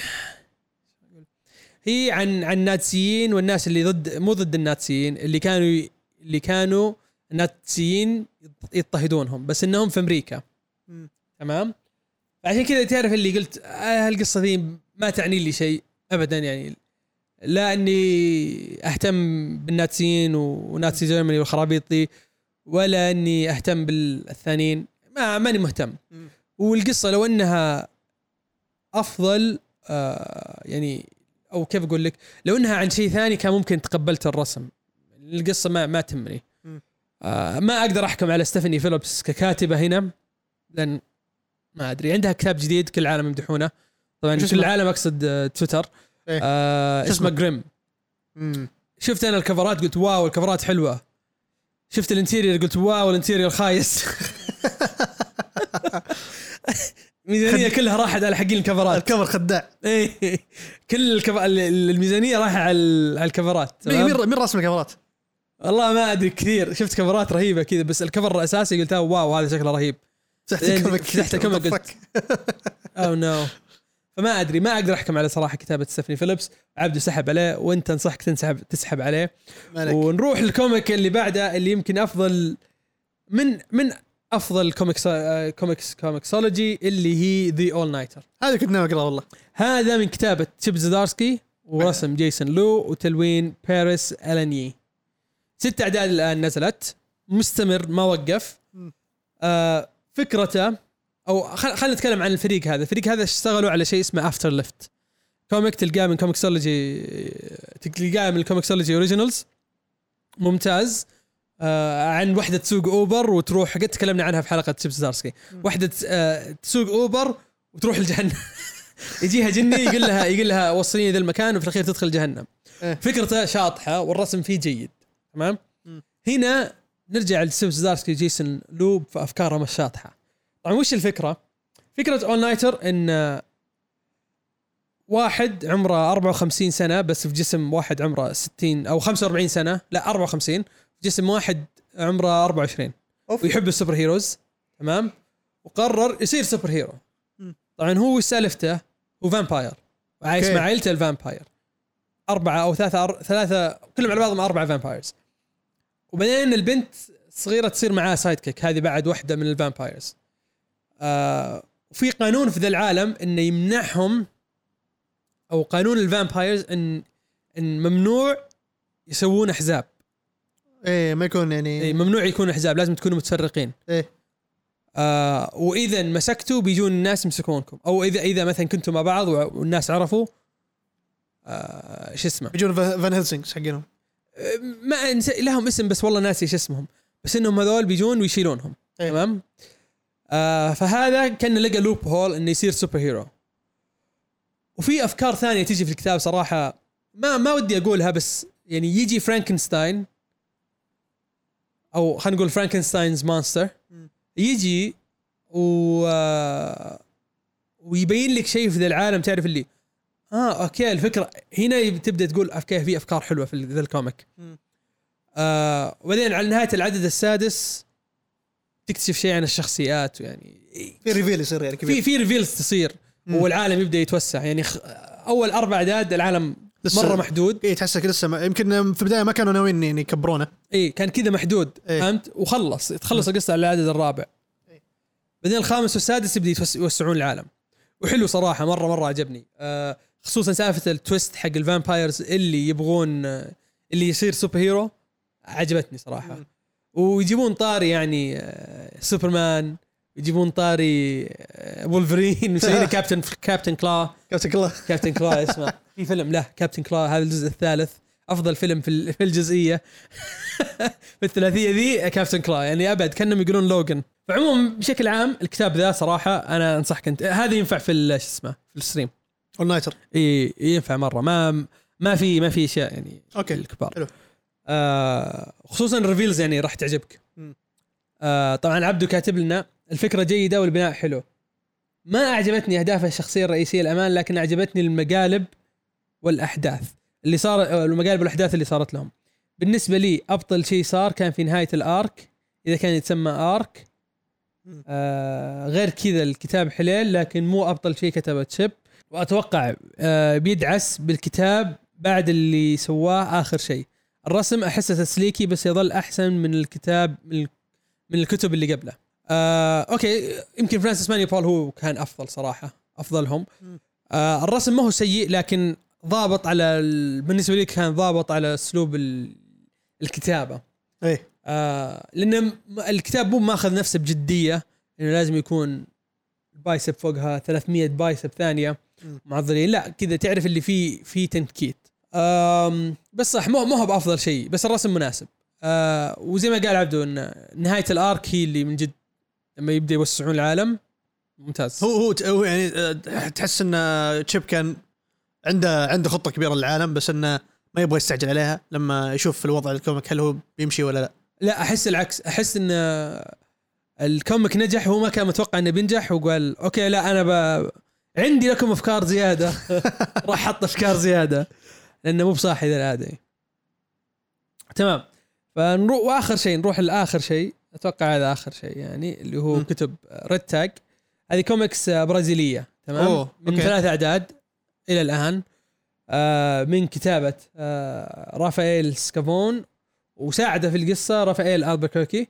هي عن عن الناتسيين والناس اللي ضد مو ضد الناتسيين اللي كانوا اللي كانوا الناتسيين يضطهدونهم بس إنهم في أمريكا. مم. تمام؟ عشان كذا تعرف اللي قلت آه القصة ذي ما تعني لي شيء ابدا يعني. لا إني أهتم بالناتسيين وناتسي جيرماني والخرابيط ولا إني أهتم بالثانيين ما ماني مهتم. والقصة لو إنها أفضل آه يعني أو كيف أقول لك لو إنها عن شيء ثاني كان ممكن تقبلت الرسم القصة ما ما تهمني. آه ما أقدر أحكم على ستيفاني فيليبس ككاتبة هنا لأن ما أدري عندها كتاب جديد كل العالم يمدحونه طبعا كل؟ العالم أقصد آه، تويتر إيه. آه اسمه؟ Grim. شفت أنا الكفرات قلت wow الكفرات حلوة شفت ال interior قلت wow ال interior خايس. الميزانيه كلها راحت على حقين الكفرات. ال cover خداع. إيه. كل الكف... ال- ال- الميزانية رايحه على على الكفرات مين؟ مين راسم الكفرات؟ والله ما أدري كثير. شفت كفرات رهيبة كذا بس ال cover الأساسي قلت wow هذا شكله رهيب. فتحت إيه، ال comic فتحت ال comic قلت- oh no فما أدري ما أقدر أحكم على صراحة كتابة ستيفاني فيليبس. عبده سحب عليه وأنت انصحك تنسحب تسحب عليه. مالك. ونروح لل comic اللي بعده اللي يمكن أفضل من من أفضل comics comics كوميكسولوجي اللي هي The All-Nighter هذا كنت ناوي أقرأه والله. هذا من كتابة تشيب زدارسكي ورسم جيسون لو وتلوين باريس الاين ست أعداد الآن نزلت. مستمر ما وقف. آه فكرته أو خل- خلينا نتكلم عن الفريق هذا. الفريق هذا اشتغلوا على شيء اسمه Afterlift comic تلقاه من كوميكسولوجي تلقاه من الكوميكسولوجي Originals ممتاز. آه عن وحدة تسوق اوبر وتروح قد تكلمنا عنها في حلقة تشيب زدارسكي وحدة آه تسوق اوبر وتروح الجهنم. يجيها جني يقول لها يقول لها وصليني ذا المكان وفي الأخير تدخل جهنم إيه. فكرته شاطحة والرسم فيه جيد. تمام. هنا نرجع لتشيب زدارسكي جيسون لو في أفكاره مش شاطحة. طبعا وش الفكرة؟ فكرة All-Nighter إن واحد عمره 54 سنة بس في جسم واحد عمره 60 أو 45 سنة لا 54 في جسم واحد عمره 24 أوف. ويحب ال superheroes تمام وقرر يصير superhero. طبعا هو سالفته هو vampire وعايش. مع عائلته ال vampire أربعة أو ثلاثة أر... ثلاثة كلهم على بعضهم أربعة vampires وبعدين البنت صغيرة تصير معاه sidekick هذه بعد واحدة من ال vampires وفي قانون في ذا العالم إنه يمنعهم أو قانون ال vampires إن إن ممنوع يسوون أحزاب. إيه ما يكون يعني اي ممنوع يكون أحزاب لازم تكونوا متفرقين. إيه. آه وإذا مسكتوا بيجون الناس يمسكونكم. أو إذا إذا مثلا كنتوا مع بعض والناس عرفوا آه شو اسمه؟ بيجون فا- Van Helsings حقينهم. آه، ما لهم اسم بس والله ناسي شو اسمهم. بس إنهم هذول بيجون ويشيلونهم. إيه. تمام؟ آه فهذا كان لقى loophole إنه يصير superhero وفي أفكار ثانية تيجي في الكتاب صراحة ما ما ودي أقولها بس يعني يجي فرانكنستاين أو خلينا نقول Frankenstein's monster مم. يجي و آه، ويبين لك شيء في ذا العالم تعرف اللي آه okay الفكرة هنا تبدأ تقول okay في أفكار حلوة في ذا ال comic. آه وبعدين على نهاية العدد السادس تكتشف شيء عن الشخصيات يعني في reveal يصير يعني في كبير. في reveals تصير. والعالم يبدأ يتوسع. يعني خ... أول أربع أعداد العالم لسه- مرة محدود. إيه تحسك لسه ما يمكن في البداية ما كانوا ناويين يعني يكبرونه. اي كان كذا محدود إيه. فهمت؟ وخلص تخلص القصة على العدد الرابع. إيه. بعدين الخامس والسادس يبدأ يوسعون العالم. وحلو صراحة مره مرة عجبني. آه خصوصا سالفة ال twist حق ال vampires اللي يبغون آه اللي يصير superhero عجبتني صراحة. مم. ويجيبون طاري يعني آه سوبرمان يجيبون طاري آه وولفرين مسويين كابتن كابتن كلا. قلت الله كابتن كلا اسمه. في فيلم له كابتن كلا هذا الجزء الثالث. أفضل فيلم في في الجزئية. في الثلاثية ذي كابتن كلا. يعني أبد كأنهم يقولون لوجن فعموما بشكل عام الكتاب ذا صراحة أنا أنصحك أنت. هذا ينفع في شو اسمه في ال stream. All-Nighter إي ينفع مرة. ما ما في ما في أشياء يعني okay، الكبار. حلو. آه خصوصا ال reveals يعني راح تعجبك. آه طبعا عبدو كاتب لنا الفكرة جيدة والبناء حلو. ما أعجبتني أهداف الشخصية الرئيسية الأمان لكن أعجبتني المقالب والأحداث اللي صار آه، المقالب والأحداث اللي صارت لهم. بالنسبة لي أبطل شيء صار كان في نهاية ال arc. إذا كان يتسمى arc. آه غير كذا الكتاب حليل لكن مو أبطل شيء كتبه Chip. وأتوقع آه بيدعس بالكتاب بعد اللي سواه آخر شيء. الرسم أحسه تسليكي بس يظل أحسن من الكتاب من ال- من الكتب اللي قبله. آه okay يمكن فرانسيس ماني بول هو كان أفضل صراحة أفضلهم. آه الرسم ما هو سيء لكن ضابط على ال... بالنسبة لي كان ضابط على أسلوب ال... الكتابة. إيه. آه لأن الكتاب مو ماخذ نفسه بجدية انه لازم يكون بايسب فوقها 300 بايسب ثانية. معضلين. لا كذا تعرف اللي فيه فيه تنكيت. بس صح مو مو هو بأفضل شيء بس الرسم مناسب. آه وزي ما قال عبدو إن نهاية الآرك هي اللي من جد لما يبدأ يوسعون العالم. ممتاز. هو هو هو يعني آه، تحس إن Chip كان عنده عنده خطة كبيرة للعالم بس إنه ما يبغى يستعجل عليها لما يشوف الوضع ال comic هل هو بيمشي ولا لا. لا أحس العكس. أحس إن ال comic نجح وهو ما كان متوقع إنه بينجح وقال okay لا أنا ب... عندي لكم أفكار زيادة. راح أحط أفكار زيادة. لأنه مو بصاحي ذا العادة. تمام. فنروح وآخر شيء نروح لآخر شيء. أتوقع هذا آخر شيء يعني اللي هو م. كتب Red Tag هذه كوميكس برازيلية تمام؟ أوه، من okay. ثلاث أعداد إلى الآن. آه من كتابة آه رافائيل سكافون وساعده في القصة رافائيل البركوكي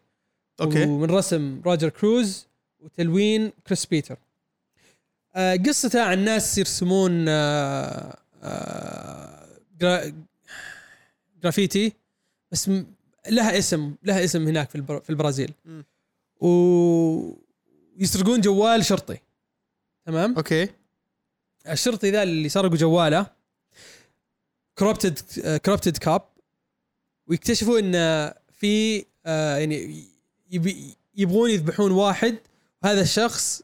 okay. ومن رسم روجر كروز وتلوين كريس بيتر. آه قصته عن ناس يرسمون آه آه جرا- جرافيتي بس م- لها اسم لها اسم هناك في البر- في البرازيل. ويسرقون جوال شرطي. تمام؟ okay. الشرطي ذا اللي سرقوا جواله corrupted corrupted cop ويكتشفوا إن في آه، يعني يبي يبغون يذبحون واحد وهذا الشخص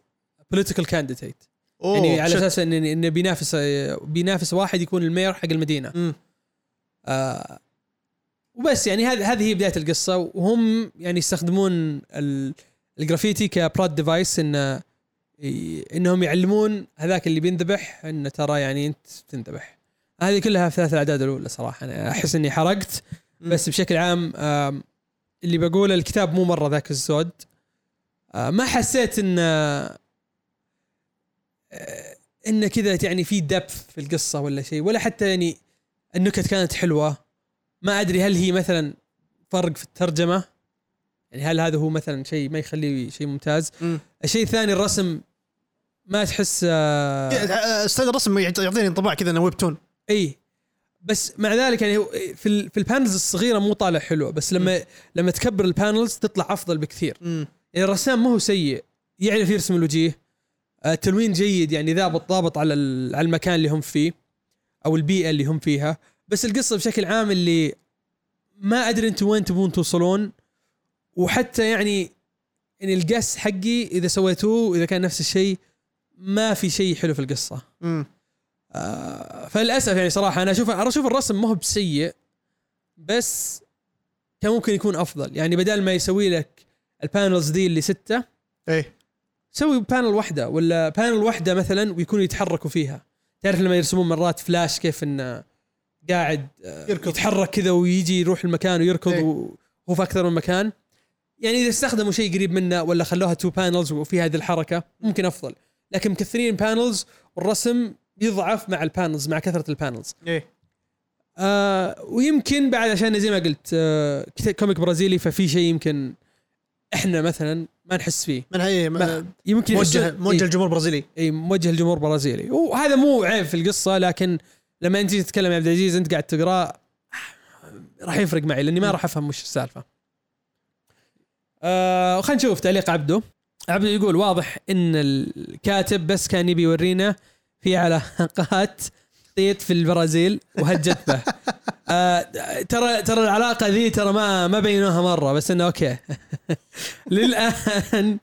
political candidate يعني على. أساس انه انه بينافس بينافس واحد يكون ال mayor حق المدينة مم. آه وبس يعني هذه هذه هي بداية القصة وهم يعني يستخدمون ال- الجرافيتي ك plot device انه إنهم يعلمون هذاك اللي بينذبح انه ترى يعني أنت تنذبح هذه كلها في ثلاث الأعداد الأولى صراحة أنا أحس إني حرقت. بس بشكل عام اللي بقوله الكتاب مو مرة ذاك الزود آه، ما حسيت إن آه، إنه كذا يعني في depth في القصة ولا شيء ولا حتى يعني النكت كانت حلوة. ما أدري هل هي مثلا فرق في الترجمة؟ يعني هل هذا هو مثلا شيء ما يخليه شيء ممتاز؟ مم. الشيء الثاني الرسم ما تحس آه آه، style الرسم يعط- يعطيني انطباع كذا إنه webtoon إي بس مع ذلك يعني في في ال panels الصغيرة مو طالع حلو بس لما لما تكبر البانلز تطلع أفضل بكثير. مم. يعني الرسام ما هو سيء يعرف يرسم الوجيه. آه، التلوين جيد يعني ضابط ضابط على على المكان اللي هم فيه أو البيئة اللي هم فيها. بس القصة بشكل عام اللي ما أدري أنتم وين تبون توصلون. وحتى يعني يعني القس حقي إذا سويتوه اذا كان نفس الشيء ما في شيء حلو في القصة. مم. آه، فللأسف يعني صراحة أنا أشوف أنا أشوف الرسم ما هو بسيء بس كان ممكن يكون أفضل. يعني بدل ما يسوي لك ال panels دي اللي ستة إيه. سوي panel واحدة ولا panel واحدة مثلا ويكونوا يتحركوا فيها. تعرف لما يرسمون مرات فلاش كيف انه قاعد آه، يركض. يتحرك كذا ويجي يروح المكان ويركض إيه. وهو في أكثر من مكان. يعني إذا استخدموا شيء قريب منه ولا خلوها two panels وفي هذه الحركة ممكن أفضل. لكن مكثرين panels والرسم يضعف مع ال panels مع كثرة ال panels إيه. آه ويمكن بعد عشان زي ما قلت آه comic برازيلي ففي شيء يمكن إحنا مثلا ما نحس فيه من هي ما يمكن موجه يحسون- موجه إيه. الجمهور البرازيلي اي موجه للجمهور البرازيلي وهذا مو عيب في القصة لكن لما انت تتكلم يا عبد العزيز انت قاعد تقراه راح يفرق معي لأني ما راح أفهم وش السالفة. آه خلينا نشوف تعليق عبده. عبده يقول واضح إن الكاتب بس كان يبي يورينا في علاقات طيط في البرازيل وهجت به. آه ترى ترى العلاقة ذي ترى ما ما بينوها مرة بس إنه أوكي. للآن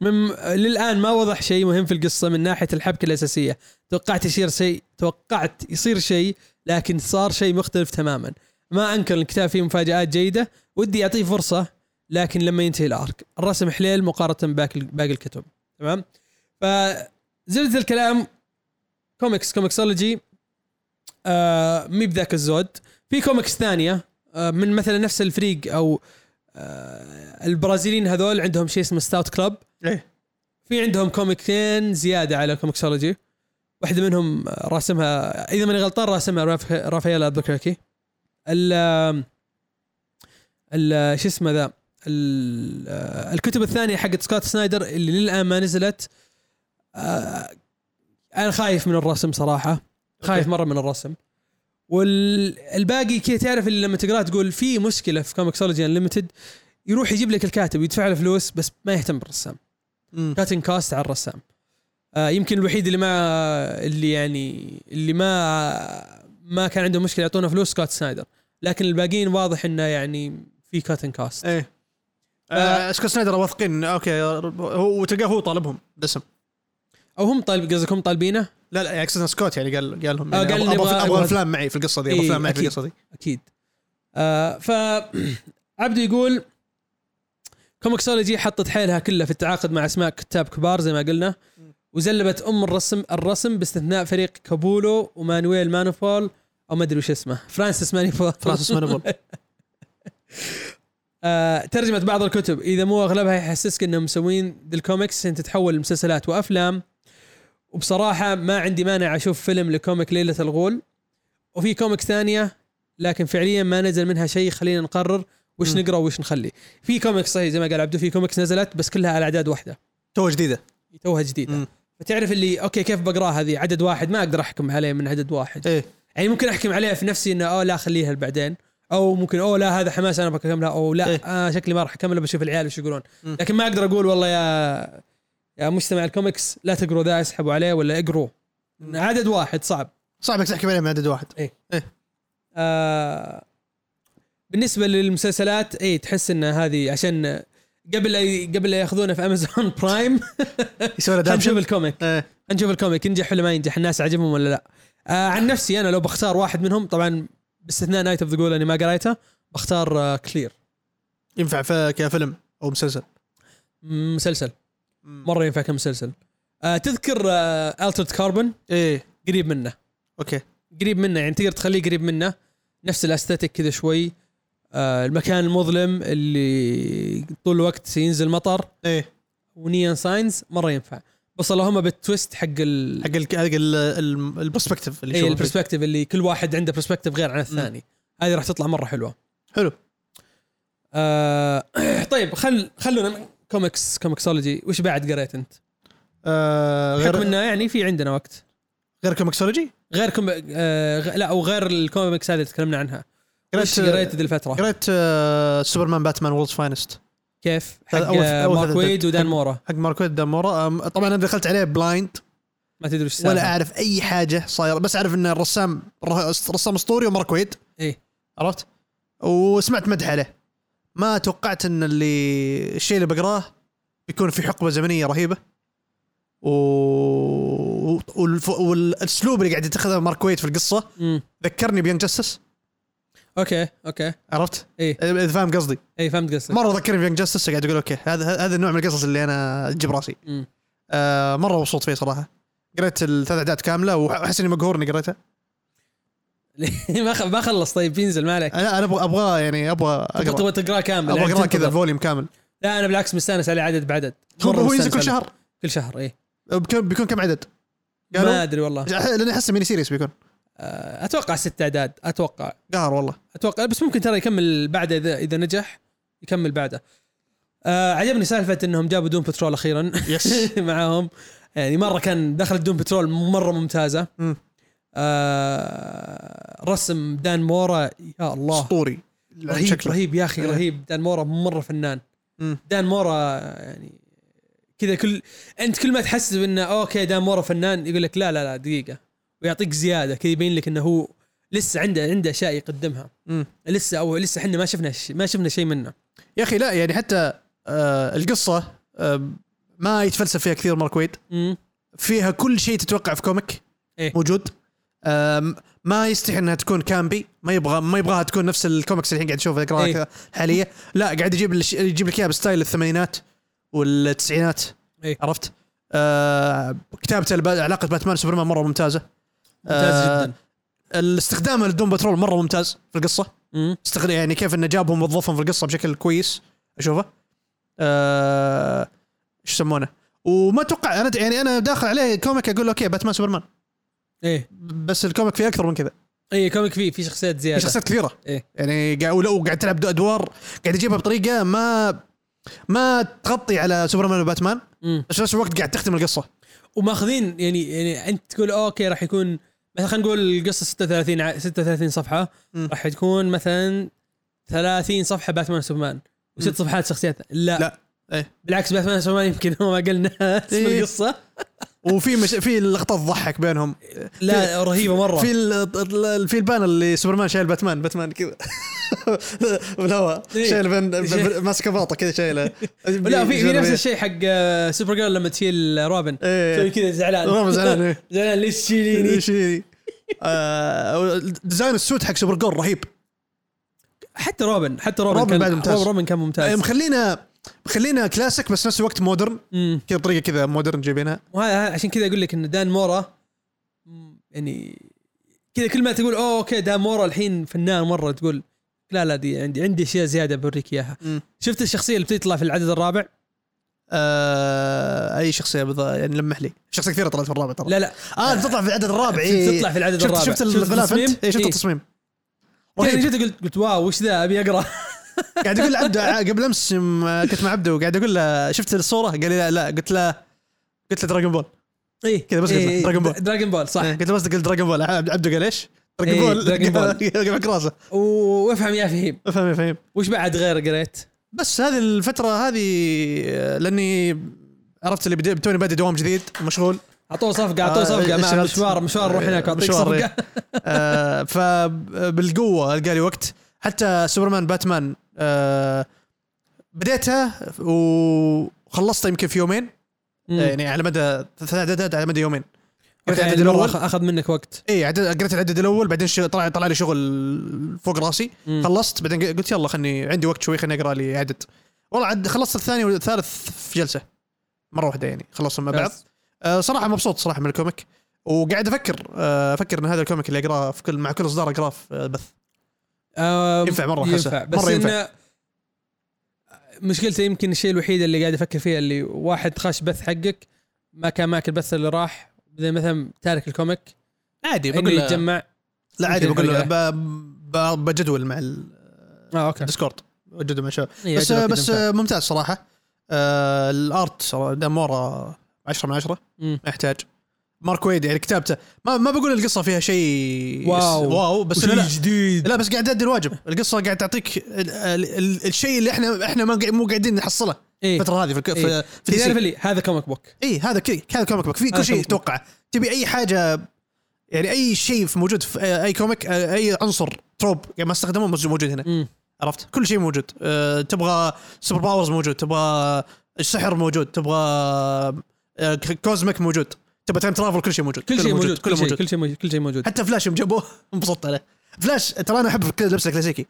من للآن ما وضح شيء مهم في القصة من ناحية الحبكة الأساسية. توقعت يصير شيء توقعت يصير شيء لكن صار شيء مختلف تماما. ما أنكر الكتاب فيه مفاجآت جيدة. ودي يعطيه فرصة لكن لما ينتهي ال arc. الرسم حليو مقارنة باقي باقي الكتب. تمام؟ فزبدة الكلام comics ComiXology آه مهي بذاك الزود. في كوميكس ثانية آه من مثلا نفس الفريق أو آه البرازيليين هذول عندهم شيء اسمه Stout Club إيه. في عندهم comic ين زيادة على ComiXology. واحدة منهم راسمها إذا ماني غلطان راسمها راف- رافائيل Albuquerque ال ال شو اسمه ذا؟ ال- الكتب الثانية حقت Scott Snyder اللي للآن ما نزلت. أنا خايف من الرسم صراحة. خايف. مرة من الرسم. والباقي كذا تعرف اللي لما تقراه تقول في مشكلة في ComiXology Unlimited يروح يجيب لك الكاتب ويدفع له فلوس بس ما يهتم بالرسام. مم. cutting costs على الرسام. آه يمكن الوحيد اللي ما اللي يعني اللي ما ما كان عنده مشكلة يعطونا فلوس Scott Snyder لكن الباقيين واضح إنه يعني في cutting costs إيه. آه Scott Snyder واثقين. okay هو وتلقاه هو طالبهم باسم أو هم طالب قصدك هم طالبينه؟ لا لا يعني اقصد Scott يعني قال قال لهم آه، يعني قال أبغى أبغى أفلام معي في القصة دي أبغى إيه، أفلام معي في. القصة دي أكيد آه ف عبده يقول ComiXology حطت حيلها كلها في التعاقد مع أسماء كتاب كبار زي ما قلنا وسلبت أم الرسم الرسم باستثناء فريق Capullo و Manuel Manapul أو ما أدري وش اسمه Francis Manapul Francis Manapul. آه ترجمة بعض الكتب إذا مو أغلبها يحسسك أنهم مسوين الكوميكس أن تتحول لمسلسلات وأفلام وبصراحة ما عندي مانع أشوف فيلم ل comic ليلة الغول. وفي comic ثانية لكن فعليا ما نزل منها شيء خلينا نقرر وش. نقرأ وش نخلي. في كوميكس صحيح زي ما قال عبدو في كوميكس نزلت بس كلها على أعداد واحدة. تو جديدة. توها جديدة. مم. فتعرف اللي okay كيف بقراها هذه؟ عدد واحد ما أقدر أحكم عليه من عدد واحد. إيه. يعني ممكن أحكم عليها في نفسي إنه أوه لا خليها بعدين أو ممكن أوه لا هذا حماس أنا بكملها أو لا إيه. آه شكلي ما راح اكملها بشوف العيال وش يقولون. مم. لكن ما أقدر أقول والله يا يا مجتمع الكوميكس لا تقروا ذا اسحبوا عليه ولا اقروا عدد واحد صعب. صعب انك تحكي عليه من عدد واحد. آه بالنسبة للمسلسلات اي تحس إن هذه عشان قبل قبل لا يأخذونه في Amazon Prime خلينا نشوف ال comic. إيه. نشوف ال comic ينجح ولا ما ينجح الناس عجبهم ولا لا. آه عن نفسي أنا لو بختار واحد منهم طبعا باستثناء Night of the Ghoul اني ما قريته بختار آه Clear ينفع في كفيلم أو مسلسل؟ مسلسل. مرة ينفع كمسلسل آه تذكر آه Altered Carbon إيه. قريب منه. okay. قريب منه يعني تقدر تخليه قريب منه. نفس ال aesthetic كذا شوي. آه المكان المظلم اللي طول الوقت ينزل مطر. إيه. و neon signs مرة ينفع. بس اللهم بال twist حق ال حق ال- حق ال- ال- ال perspective اللي اي يشوفه فيه. ال perspective اللي كل واحد عنده perspective غير عن الثاني. هذه راح تطلع مرة حلوة. حلو. آه طيب خل خلونا comics ComiXology وش بعد قريت أنت؟ آه غير غير إنه يعني في عندنا وقت. غير ComiXology غير كوم... آه غ- لا أو غير الكوميكس هذه اللي تكلمنا عنها. وش قريت قريت ذي الفترة؟ قريت آه Superman Batman World's Finest كيف؟ حق هذا أول- آه، أول Mark Waid و Dan Mora. حق Mark Waid و Dan Mora آم، طبعا أنا دخلت عليه blind ما تدري وش ولا. أعرف أي حاجة صايرة. بس أعرف إن الرسام رسام اسطوري و Mark Waid إيه. عرفت؟ وسمعت مدح عليه. ما توقعت إن اللي الشيء اللي بقراه بيكون في حقبة زمنية رهيبة. و... والف... والأسلوب اللي قاعد يتخذه Mark Waid في القصة مم. ذكرني ب Young Justice. okay okay. عرفت؟ إيه إذا فاهم قصدي. إي فهمت قصدك. مرة ذكرني بيان Justice قاعد أقول okay هذا هذا النوع من القصص اللي أنا تجيب راسي. آه مرة مبسوط فيه صراحة. قريت الثلاث أعداد كاملة وأحس إني مقهور إني قريتها. ما ما خلص. طيب بينزل ما عليك. أنا أنا أبغى يعني أبغى تبغى أقرأ. تقراه كامل أبغى يعني أقرأ كذا. ال volume كامل. لا أنا بالعكس مستأنس عليه عدد بعدد. هو ينزل كل. شهر؟ كل شهر إيه. بيكون بيكون كم عدد؟ ما أدري والله. لأني احسه mini series بيكون. آه، أتوقع ست أعداد. أتوقع. قهر والله. أتوقع. بس ممكن ترى يكمل بعده اذا إذا نجح يكمل بعده. آه عجبني سالفة إنهم جابوا Doom Patrol أخيرا. يس معاهم. يعني مرة كان دخلت Doom Patrol مرة ممتازة. مم. آه رسم Dan Mora يا الله. أسطوري. رهيب شكله. رهيب يا أخي إيه. رهيب. Dan Mora مرة فنان. Dan Mora يعني كذا كل أنت كل ما تحسب انه okay دان مورا فنان يقول لك لا لا لا دقيقة. ويعطيك زيادة كذا يبين لك إنه هو لسه عنده عنده أشياء يقدمها. مم. لسه أو لسه إحنا ما شفنا ما شفنا شيء منه. يا أخي لا يعني حتى آه القصة آه ما يتفلسف فيها كثير مارك ويد فيها كل شيء تتوقع في comic. إيه. موجود. ما يستحي إنها تكون campy ما يبغى ما يبغاها تكون نفس الكوميكس الحين قاعد نشوفها اقراها إيه. حاليا. لا قاعد يجيب يجيب لك إياها ب style الثمانينات والتسعينات. إيه. عرفت؟ آه كتابته علاقة باتمان وسوبرمان مرة ممتازة. ممتاز آه، جدا. الاستخدام لل Doom Patrol مرة ممتاز في القصة. استخدم يعني كيف إنه جابهم وظفهم في القصة بشكل كويس أشوفه. آه، إيش يسمونه؟ وما أتوقع أنا يعني أنا داخل عليه comic أقول okay باتمان سوبرمان إيه بس ال comic فيه أكثر من كذا اي comic فيه في شخصيات في زياده شخصيات كثيرة إيه. يعني قاعد ولو قاعد تلعب أدوار قاعد يجيبها بطريقة ما ما تغطي على سوبرمان وباتمان بس في نفس الوقت قاعد تختم القصة وماخذين يعني يعني أنت تقول okay راح يكون مثلا خلينا نقول القصة 36 ع- 36 صفحة. راح تكون مثلا 30 صفحة باتمان وسوبرمان وست. صفحات شخصيات لا لا. إيه. بالعكس باتمان وسوبرمان يمكن هو ما قلنا اسم إيه. القصة وفي مش في لقطات تضحك بينهم. لا رهيبة مرة. في ال- في ال panel اللي سوبرمان شايل باتمان باتمان كذا. بالهواء إيه. شايل بين ماسكة باطه كذا شايلة. لا في في نفس الشيء حق آه، Supergirl لما تشيل روبن. تسوي إيه كذا زعلان. روبن زعلان إيه. زعلان ليش تشيليني؟ إيش هي؟ آه، design ال suit حق Supergirl رهيب. حتى روبن حتى روبن, روبن كان بعد ممتاز. روبن كان آه، ممتاز مخلينا مخلينا كلاسيك بس نفس الوقت modern. كذا بطريقه كذا modern جايبينها. وهذا عشان كذا أقول لك إن دان مورا يعني كذا كل ما تقول أوه okay دان مورا الحين فنان مرة تقول لا لا دي عندي عندي أشياء زيادة بوريك إياها. شفت الشخصية اللي بتطلع في العدد الرابع؟ آه أي شخصية بالضبط يعني لمح لي. شخصية كثيرة طلعت في الرابع ترى. لا لا. آه تطلع في العدد الرابع إيه. تطلع في العدد شفت الرابع. شفت الغلاف التصميم؟ اي شفت إيه. التصميم. يعني. جيت قلت قلت wow وش ذا؟ أبي أقرأ. قاعد يقول لعبده قبل أمس يوم كنت مع عبده وقاعد أقول له شفت الصورة؟ قال لي لا لا قلت له قلت له Dragon Ball إيه. كذا بس قلت له Dragon Ball. Dragon Ball صح. إيه، قلت له بس قلت Dragon Ball عبده قال إيش؟ Dragon إيه، Ball Dragon Ball. راسه. وافهم يا فهيم. فهم فهم وش بعد غير قريت؟ بس هذه الفترة هذه آه، لأني عرفت اللي بدي توني بادي دوام جديد مشغول. أعطوه صفقة أعطوه آه، صفقة مع اشتغلت. مشوار مشوار روح هناك أعطيك مشوار، صفقة. آه فبالقوه ألقى لي وقت. حتى سوبرمان باتمان آه بديته وخلصته يمكن في يومين. مم. يعني على مدى ثلاث عدد على مدى يومين. قريت العدد يعني مرة الأول أخذ منك وقت. اي قريت العدد الأول بعدين طلع طلع لي شغل فوق راسي. مم. خلصت بعدين قلت يلا خلني عندي وقت شوي خليني أقرأ لي عدد. والله عد خلصت الثاني والثالث في جلسة. مرة واحدة يعني خلصهم مع بعض. آه صراحة مبسوط صراحة من ال comic. وقاعد أفكر آه أفكر إن هذا ال comic اللي أقرأه في كل مع كل إصدار أقرأه في آه، بث. ينفع أحسه. ينفع. بس مرة ينفع. مشكلته يمكن الشيء الوحيد اللي قاعد أفكر فيه اللي واحد خاش بث حقك ما كان معك البث اللي راح. زي مثلا تارك ال comic. عادي بقول له يتجمع. لا عادي بقول له بجدول مع آه okay. ال Discord. بجدول مع الشباب. إيه، بس بس. ممتاز صراحة. آه ال art دان مورا 10 من 10 مم. ما يحتاج. مارك ويد يعني كتابته. ما ما بقول القصة فيها شيء wow. wow بس لا جديد. لا بس قاعد تأدي الواجب القصة قاعد تعطيك ال- ال- ال- الشيء اللي إحنا إحنا ما مو قاعدين نحصله إيه. الفترة هذه في الك- إيه. في في تعرف DC. اللي هذا comic book اي هذا كذا هذا comic book في كل شيء. تتوقع تبي أي حاجة يعني أي شيء في موجود في أي comic أي عنصر trope يعني ما استخدمه موجود هنا. عرفت؟ كل شيء موجود. أه تبغى superpowers موجود تبغى السحر موجود تبغى أه cosmic موجود. تبغى time travel كل شيء موجود كل شيء موجود كله كل شيء موجود. كل شيء موجود كل شيء موجود. حتى فلاش يوم جابوه انبسطت عليه. فلاش ترى أنا أحب اللبس الكلاسيكي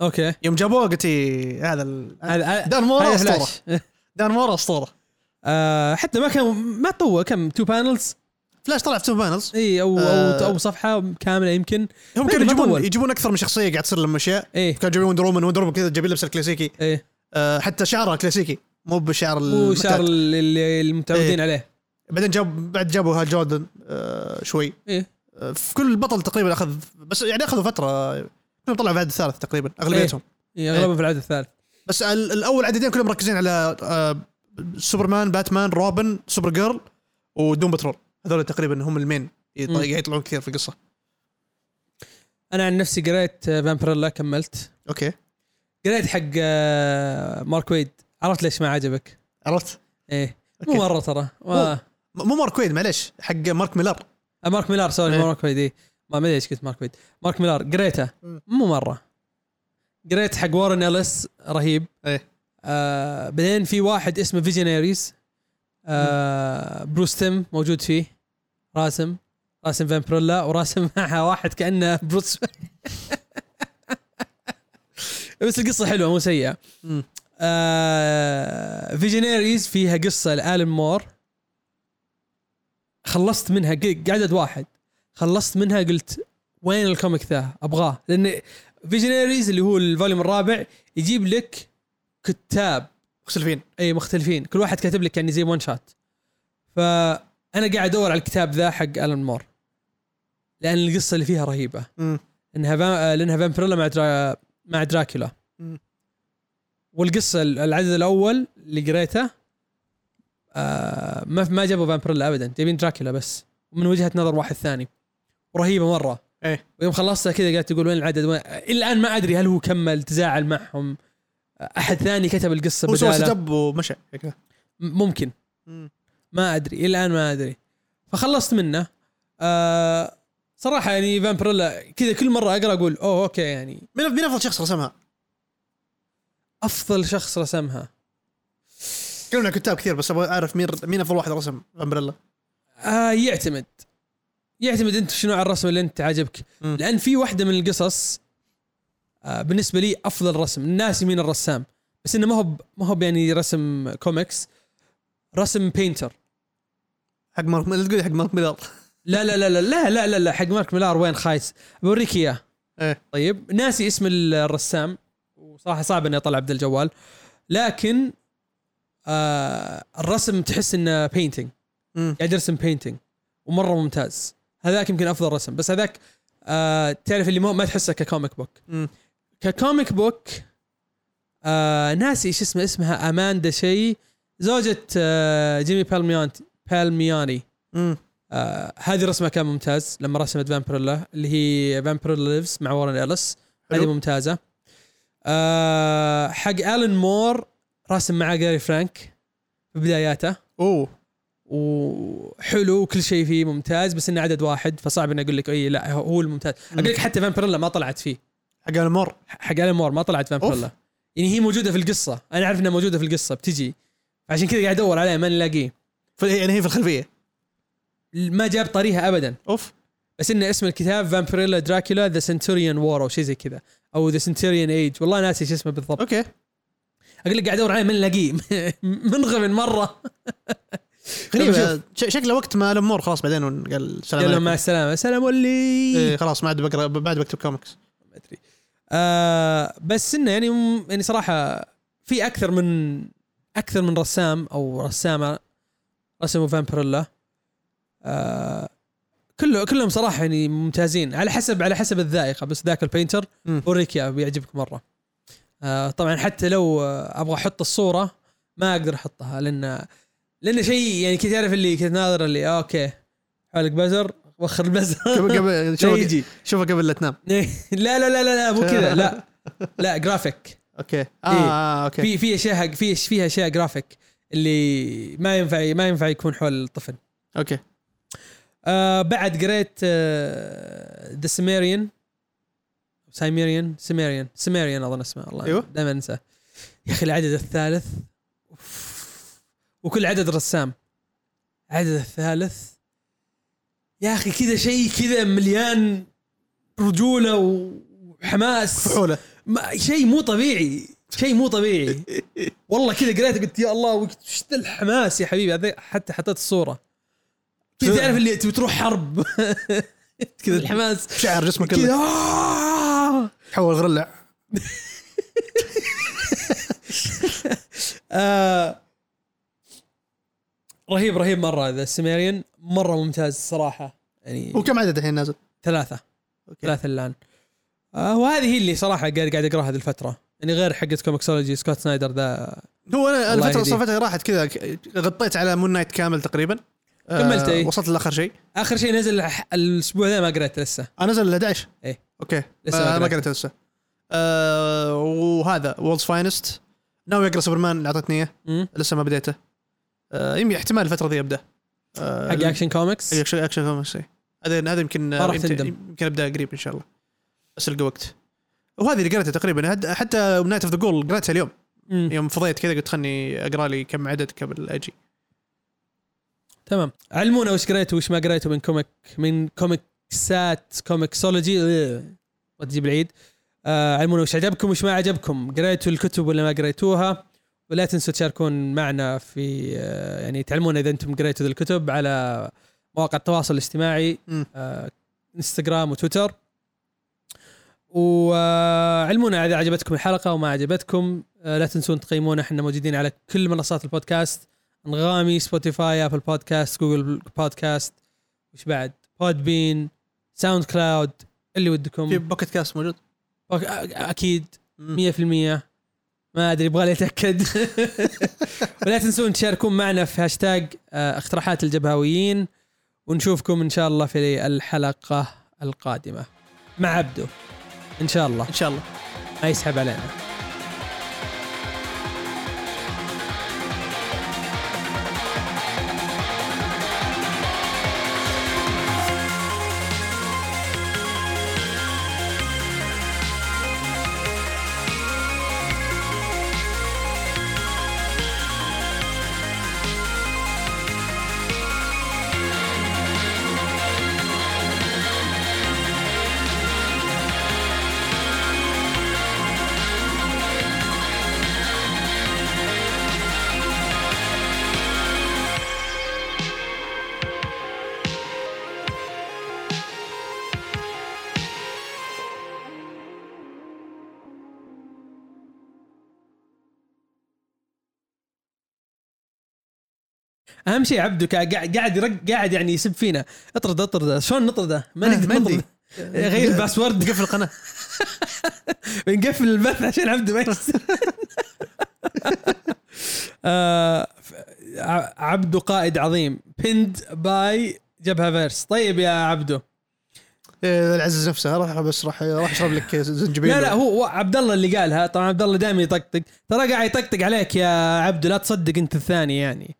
okay. يوم جابوه قلت إيه، هذا ال- دان مورا أسطورة. دان مورا أسطورة. آه حتى ما كان ما طول كم؟ two panels فلاش طلع في two panels إي أو آه. أو صفحة كاملة يمكن. هم ما كانوا يجيبون. يجيبون أكثر من شخصية قاعد تصير لهم أشياء. إيه كانوا جايبين Wonder Woman Wonder Woman كذا جايبين لبس الكلاسيكي إيه أه حتى شعرها كلاسيكي مو بالشعر مو شعر المعتاد. اللي المتعودين إيه. عليه. بعدين جاب بعد جابوا هال جوردن أه شوي. إيه. أه في كل بطل تقريبا اخذ بس يعني أخذوا فترة كلهم طلعوا في العدد الثالث تقريبا أغلبيتهم. إيه، أغلبهم في العدد الثالث. بس ال- الأول عددين كلهم مركزين على أه سوبرمان باتمان روبن Supergirl و Doom Patrol هذول تقريبا هم ال main. يطلعون كثير في القصة. أنا عن نفسي قريت آه، Vampirella كملت. okay. قريت حق آه، مارك ويد. عرفت ليش ما عجبك؟ عرفت؟ إيه. مو. مرة ترى. مو مارك ويد معليش حق مارك ميلر آه، مارك ميلار sorry إيه. مارك ويد إيه. ما أدري إيش قلت مارك ويد. مارك ميلار قريته. مو مرة. قريت حق وارن إليس رهيب. إيه. آه بعدين في واحد اسمه Visionaries آه بروس تيم موجود فيه. راسم. راسم Vampirella وراسم معها واحد كأنه بروس بس القصة حلوة مو سيئة. آه Visionaries فيها قصة لآلن مور. خلصت منها ق- عدد واحد. خلصت منها قلت وين ال comic ذا؟ أبغاه. لأن visionaries اللي هو ال volume الرابع يجيب لك كتاب. مختلفين. إي مختلفين. كل واحد كاتب لك يعني زي one shot فأنا قاعد أدور على الكتاب ذا حق الان مور لأن القصة اللي فيها رهيبة. مم. إنها فا... لأنها فامبريلا مع درا... مع دراكولا. والقصة العدد الأول اللي قريته آه ما ما جابوا فامبريلا ابدا. جايبين دراكولا بس. ومن وجهة نظر واحد ثاني. ورهيبه مرة. إيه. ويوم خلصتها كذا قاعد تقول وين العدد؟ وين... الآن ما أدري هل هو كمل تزاعل معهم. أحد ثاني كتب القصة هو سوى بدالة. ومشى. ممكن. مم. ما أدري. الآن ما أدري. فخلصت منه. آه صراحة يعني فامبريلا كذا كل مرة أقرأ أقول أوه okay يعني. مين مين أفضل شخص رسمها؟ أفضل شخص رسمها. تكلمنا عن كتاب كثير بس أبغى أعرف مين مين أفضل واحد رسم فامبريلا. آه يعتمد. يعتمد أنت شنو على الرسم اللي أنت عاجبك. مم. لأن في واحدة من القصص آه بالنسبة لي أفضل رسم. الناس مين الرسام. بس إنه ما هو ما هو يعني رسم كوميكس رسم painter حق مارك لا تقول حق مارك ميلر لا لا لا لا لا لا لا, لا حق مارك ميلار وين خايس؟ بوريك إياه. إيه. طيب ناسي اسم الرسام. وصراحة صعب إني أطلع بدل الجوال. لكن آه الرسم تحس إنه painting. قاعد يرسم painting ومرة ممتاز. هذاك يمكن أفضل رسم. بس هذاك آه تعرف اللي مو ما تحسه ك comic book مم. ك comic book آه ناسي إيش اسمه اسمها اماندا شيء زوجة آه جيمي بالميانت بالمياني. آه هذه رسمها كان ممتاز لما رسمت فامبريلا اللي هي Vampirella Lives مع وارن اليس هذه. ممتازة. آه حق الن مور راسم معاه جاري فرانك في بداياته. أوه. وحلو وكل شيء فيه ممتاز بس إنه عدد واحد فصعب اني أقول لك إي لا هو الممتاز. أقول لك حتى فامبريلا ما طلعت فيه. حق المور حق الن مور ما طلعت فامبريلا يعني هي موجودة في القصة. أنا أعرف إنها موجودة في القصة بتجي. عشان كذا قاعد أدور عليها ما نلاقيه. يعني هي في الخلفية. ما جاب طريقها ابدا. أوف. بس إن اسم الكتاب فامبريلا دراكولا the centurion war أو شيء زي كذا. أو the centurion age والله ناسي شو اسمه بالضبط. okay. أقول لك قاعد أدور عليه ما نلاقيه. منغم مرة. غريبة. ش- شكله وقت ما المور خلاص بعدين قال سلام عليكم. مع السلامة. سلام ولي إيه خلاص ما عاد بقرا بعد بكتب كوميكس ما أدري. آه بس إنه يعني يعني صراحة في أكثر من أكثر من رسام أو رسامة رسموا فامبريلا آه كله كلهم صراحة يعني ممتازين. على حسب على حسب الذائقة بس ذاك ال painter مم. بوريك إياه بيعجبك مرة. طبعا حتى لو آه، أبغى أحط الصورة ما أقدر أحطها لأن لأن شيء يعني كنت تعرف اللي كنت ناظر اللي آه okay. حالك بزر وخر البزر. قبل قبل شوفه يجي شوفه قبل لا تنام. لا لا لا لا لا مو كذا. لا. لا graphic okay. آه, إيه. آه okay. في في أشياء في فيها أشياء جرافيك اللي ما ينفع ما ينفع يكون حول الطفل. okay. آه بعد قريت the Cimmerian Cimmerian Cimmerian Cimmerian أظن اسمه الله أيوه. دائما انساه يا أخي العدد الثالث أوف. وكل عدد رسام. عدد الثالث. يا أخي كذا شيء كذا مليان رجولة وحماس. فحولة. ما شيء مو طبيعي شيء مو طبيعي. والله كذا قريت قلت يا الله وش ذا الحماس يا حبيبي؟ هذا حتى حطيت الصورة. كذا تعرف اللي تبي تروح حرب. كذا الحماس. شعر جسمه كذا كله آه! تحول غرلع آه رهيب رهيب مرة ذا ال Cimmerian مرة ممتاز صراحة. يعني وكم عدد الحين نازل؟ ثلاثة. okay. ثلاثة الآن. آه وهذه هي اللي صراحة قاعد قاعد أقرأها هذه الفترة. يعني غير حقت كوميكسولوجي سكوت سنايدر ذا هو أنا الفترة. الفترة راحت كذا غطيت على Moon Knight كامل تقريبا. كملت إيه؟ وصلت لآخر شيء؟ آخر شيء نزل الأسبوع ذا ما قريت لسه. أنا نزل ال 11 إيه. okay. لسه آه ما قريت. لسه. آه وهذا World's Finest ناوي اقرا سوبرمان اللي أعطتني إياه. لسه ما بديته. آه يمكن احتمال الفترة ذي أبدأ. آه حق Action Comics حق Action Action Comics. هذا هذا يمكن يمكن, أبدأ قريب إن شاء الله. بس ألقى وقت. وهذه اللي قريتها تقريبا. حتى Night of the Ghoul قريتها اليوم. مم. يوم فضيت كذا قلت خلني أقرأ لي كم عدد قبل أجي. تمام. علمونا وش قريتوا وش ما قريتوا من comic من كوميكسات كوميكسولوجي ما تجيب العيد. آه علمونا وش عجبكم وش ما عجبكم. قريتوا الكتب ولا ما قريتوها؟ ولا تنسوا تشاركون معنا في آه يعني تعلمونا إذا أنتم قريتوا الكتب على مواقع التواصل الاجتماعي. آه إنستغرام وتويتر. وعلمونا إذا عجبتكم الحلقة وما عجبتكم لا تنسون تقيمونا. إحنا موجودين على كل منصات البودكاست. انغامي سبوتيفاي ابل بودكاست جوجل بودكاست وش بعد؟ بود بين ساوند كلاود اللي ودكم. في بوكيت كاست موجود؟ أكيد مم. 100% ما أدري يبغى لي أتأكد. ولا تنسون تشاركون معنا في هاشتاج آه، اقتراحات الجبهويين. ونشوفكم إن شاء الله في الحلقة القادمة. مع عبده إن شاء الله. إن شاء الله. ما يسحب علينا. أهم شيء عبده قاعد قاعد يرق قاعد يعني يسب فينا. اطرد اطرد شلون نطرده؟ ما نقدر. نطرده. غير الباسورد. قفل القناة. بنقفل البث عشان عبده ما يصير آه، عبده قائد عظيم. بيند باي جبهة فيرس طيب يا عبده. إيه، العزز نفسه راح بس راح راح اشرب لك زنجبيل. لا لا هو هو عبد الله اللي قالها. طبعا عبد الله دائما يطقطق. ترى قاعد يطقطق عليك يا عبده. لا تصدق انت الثاني يعني.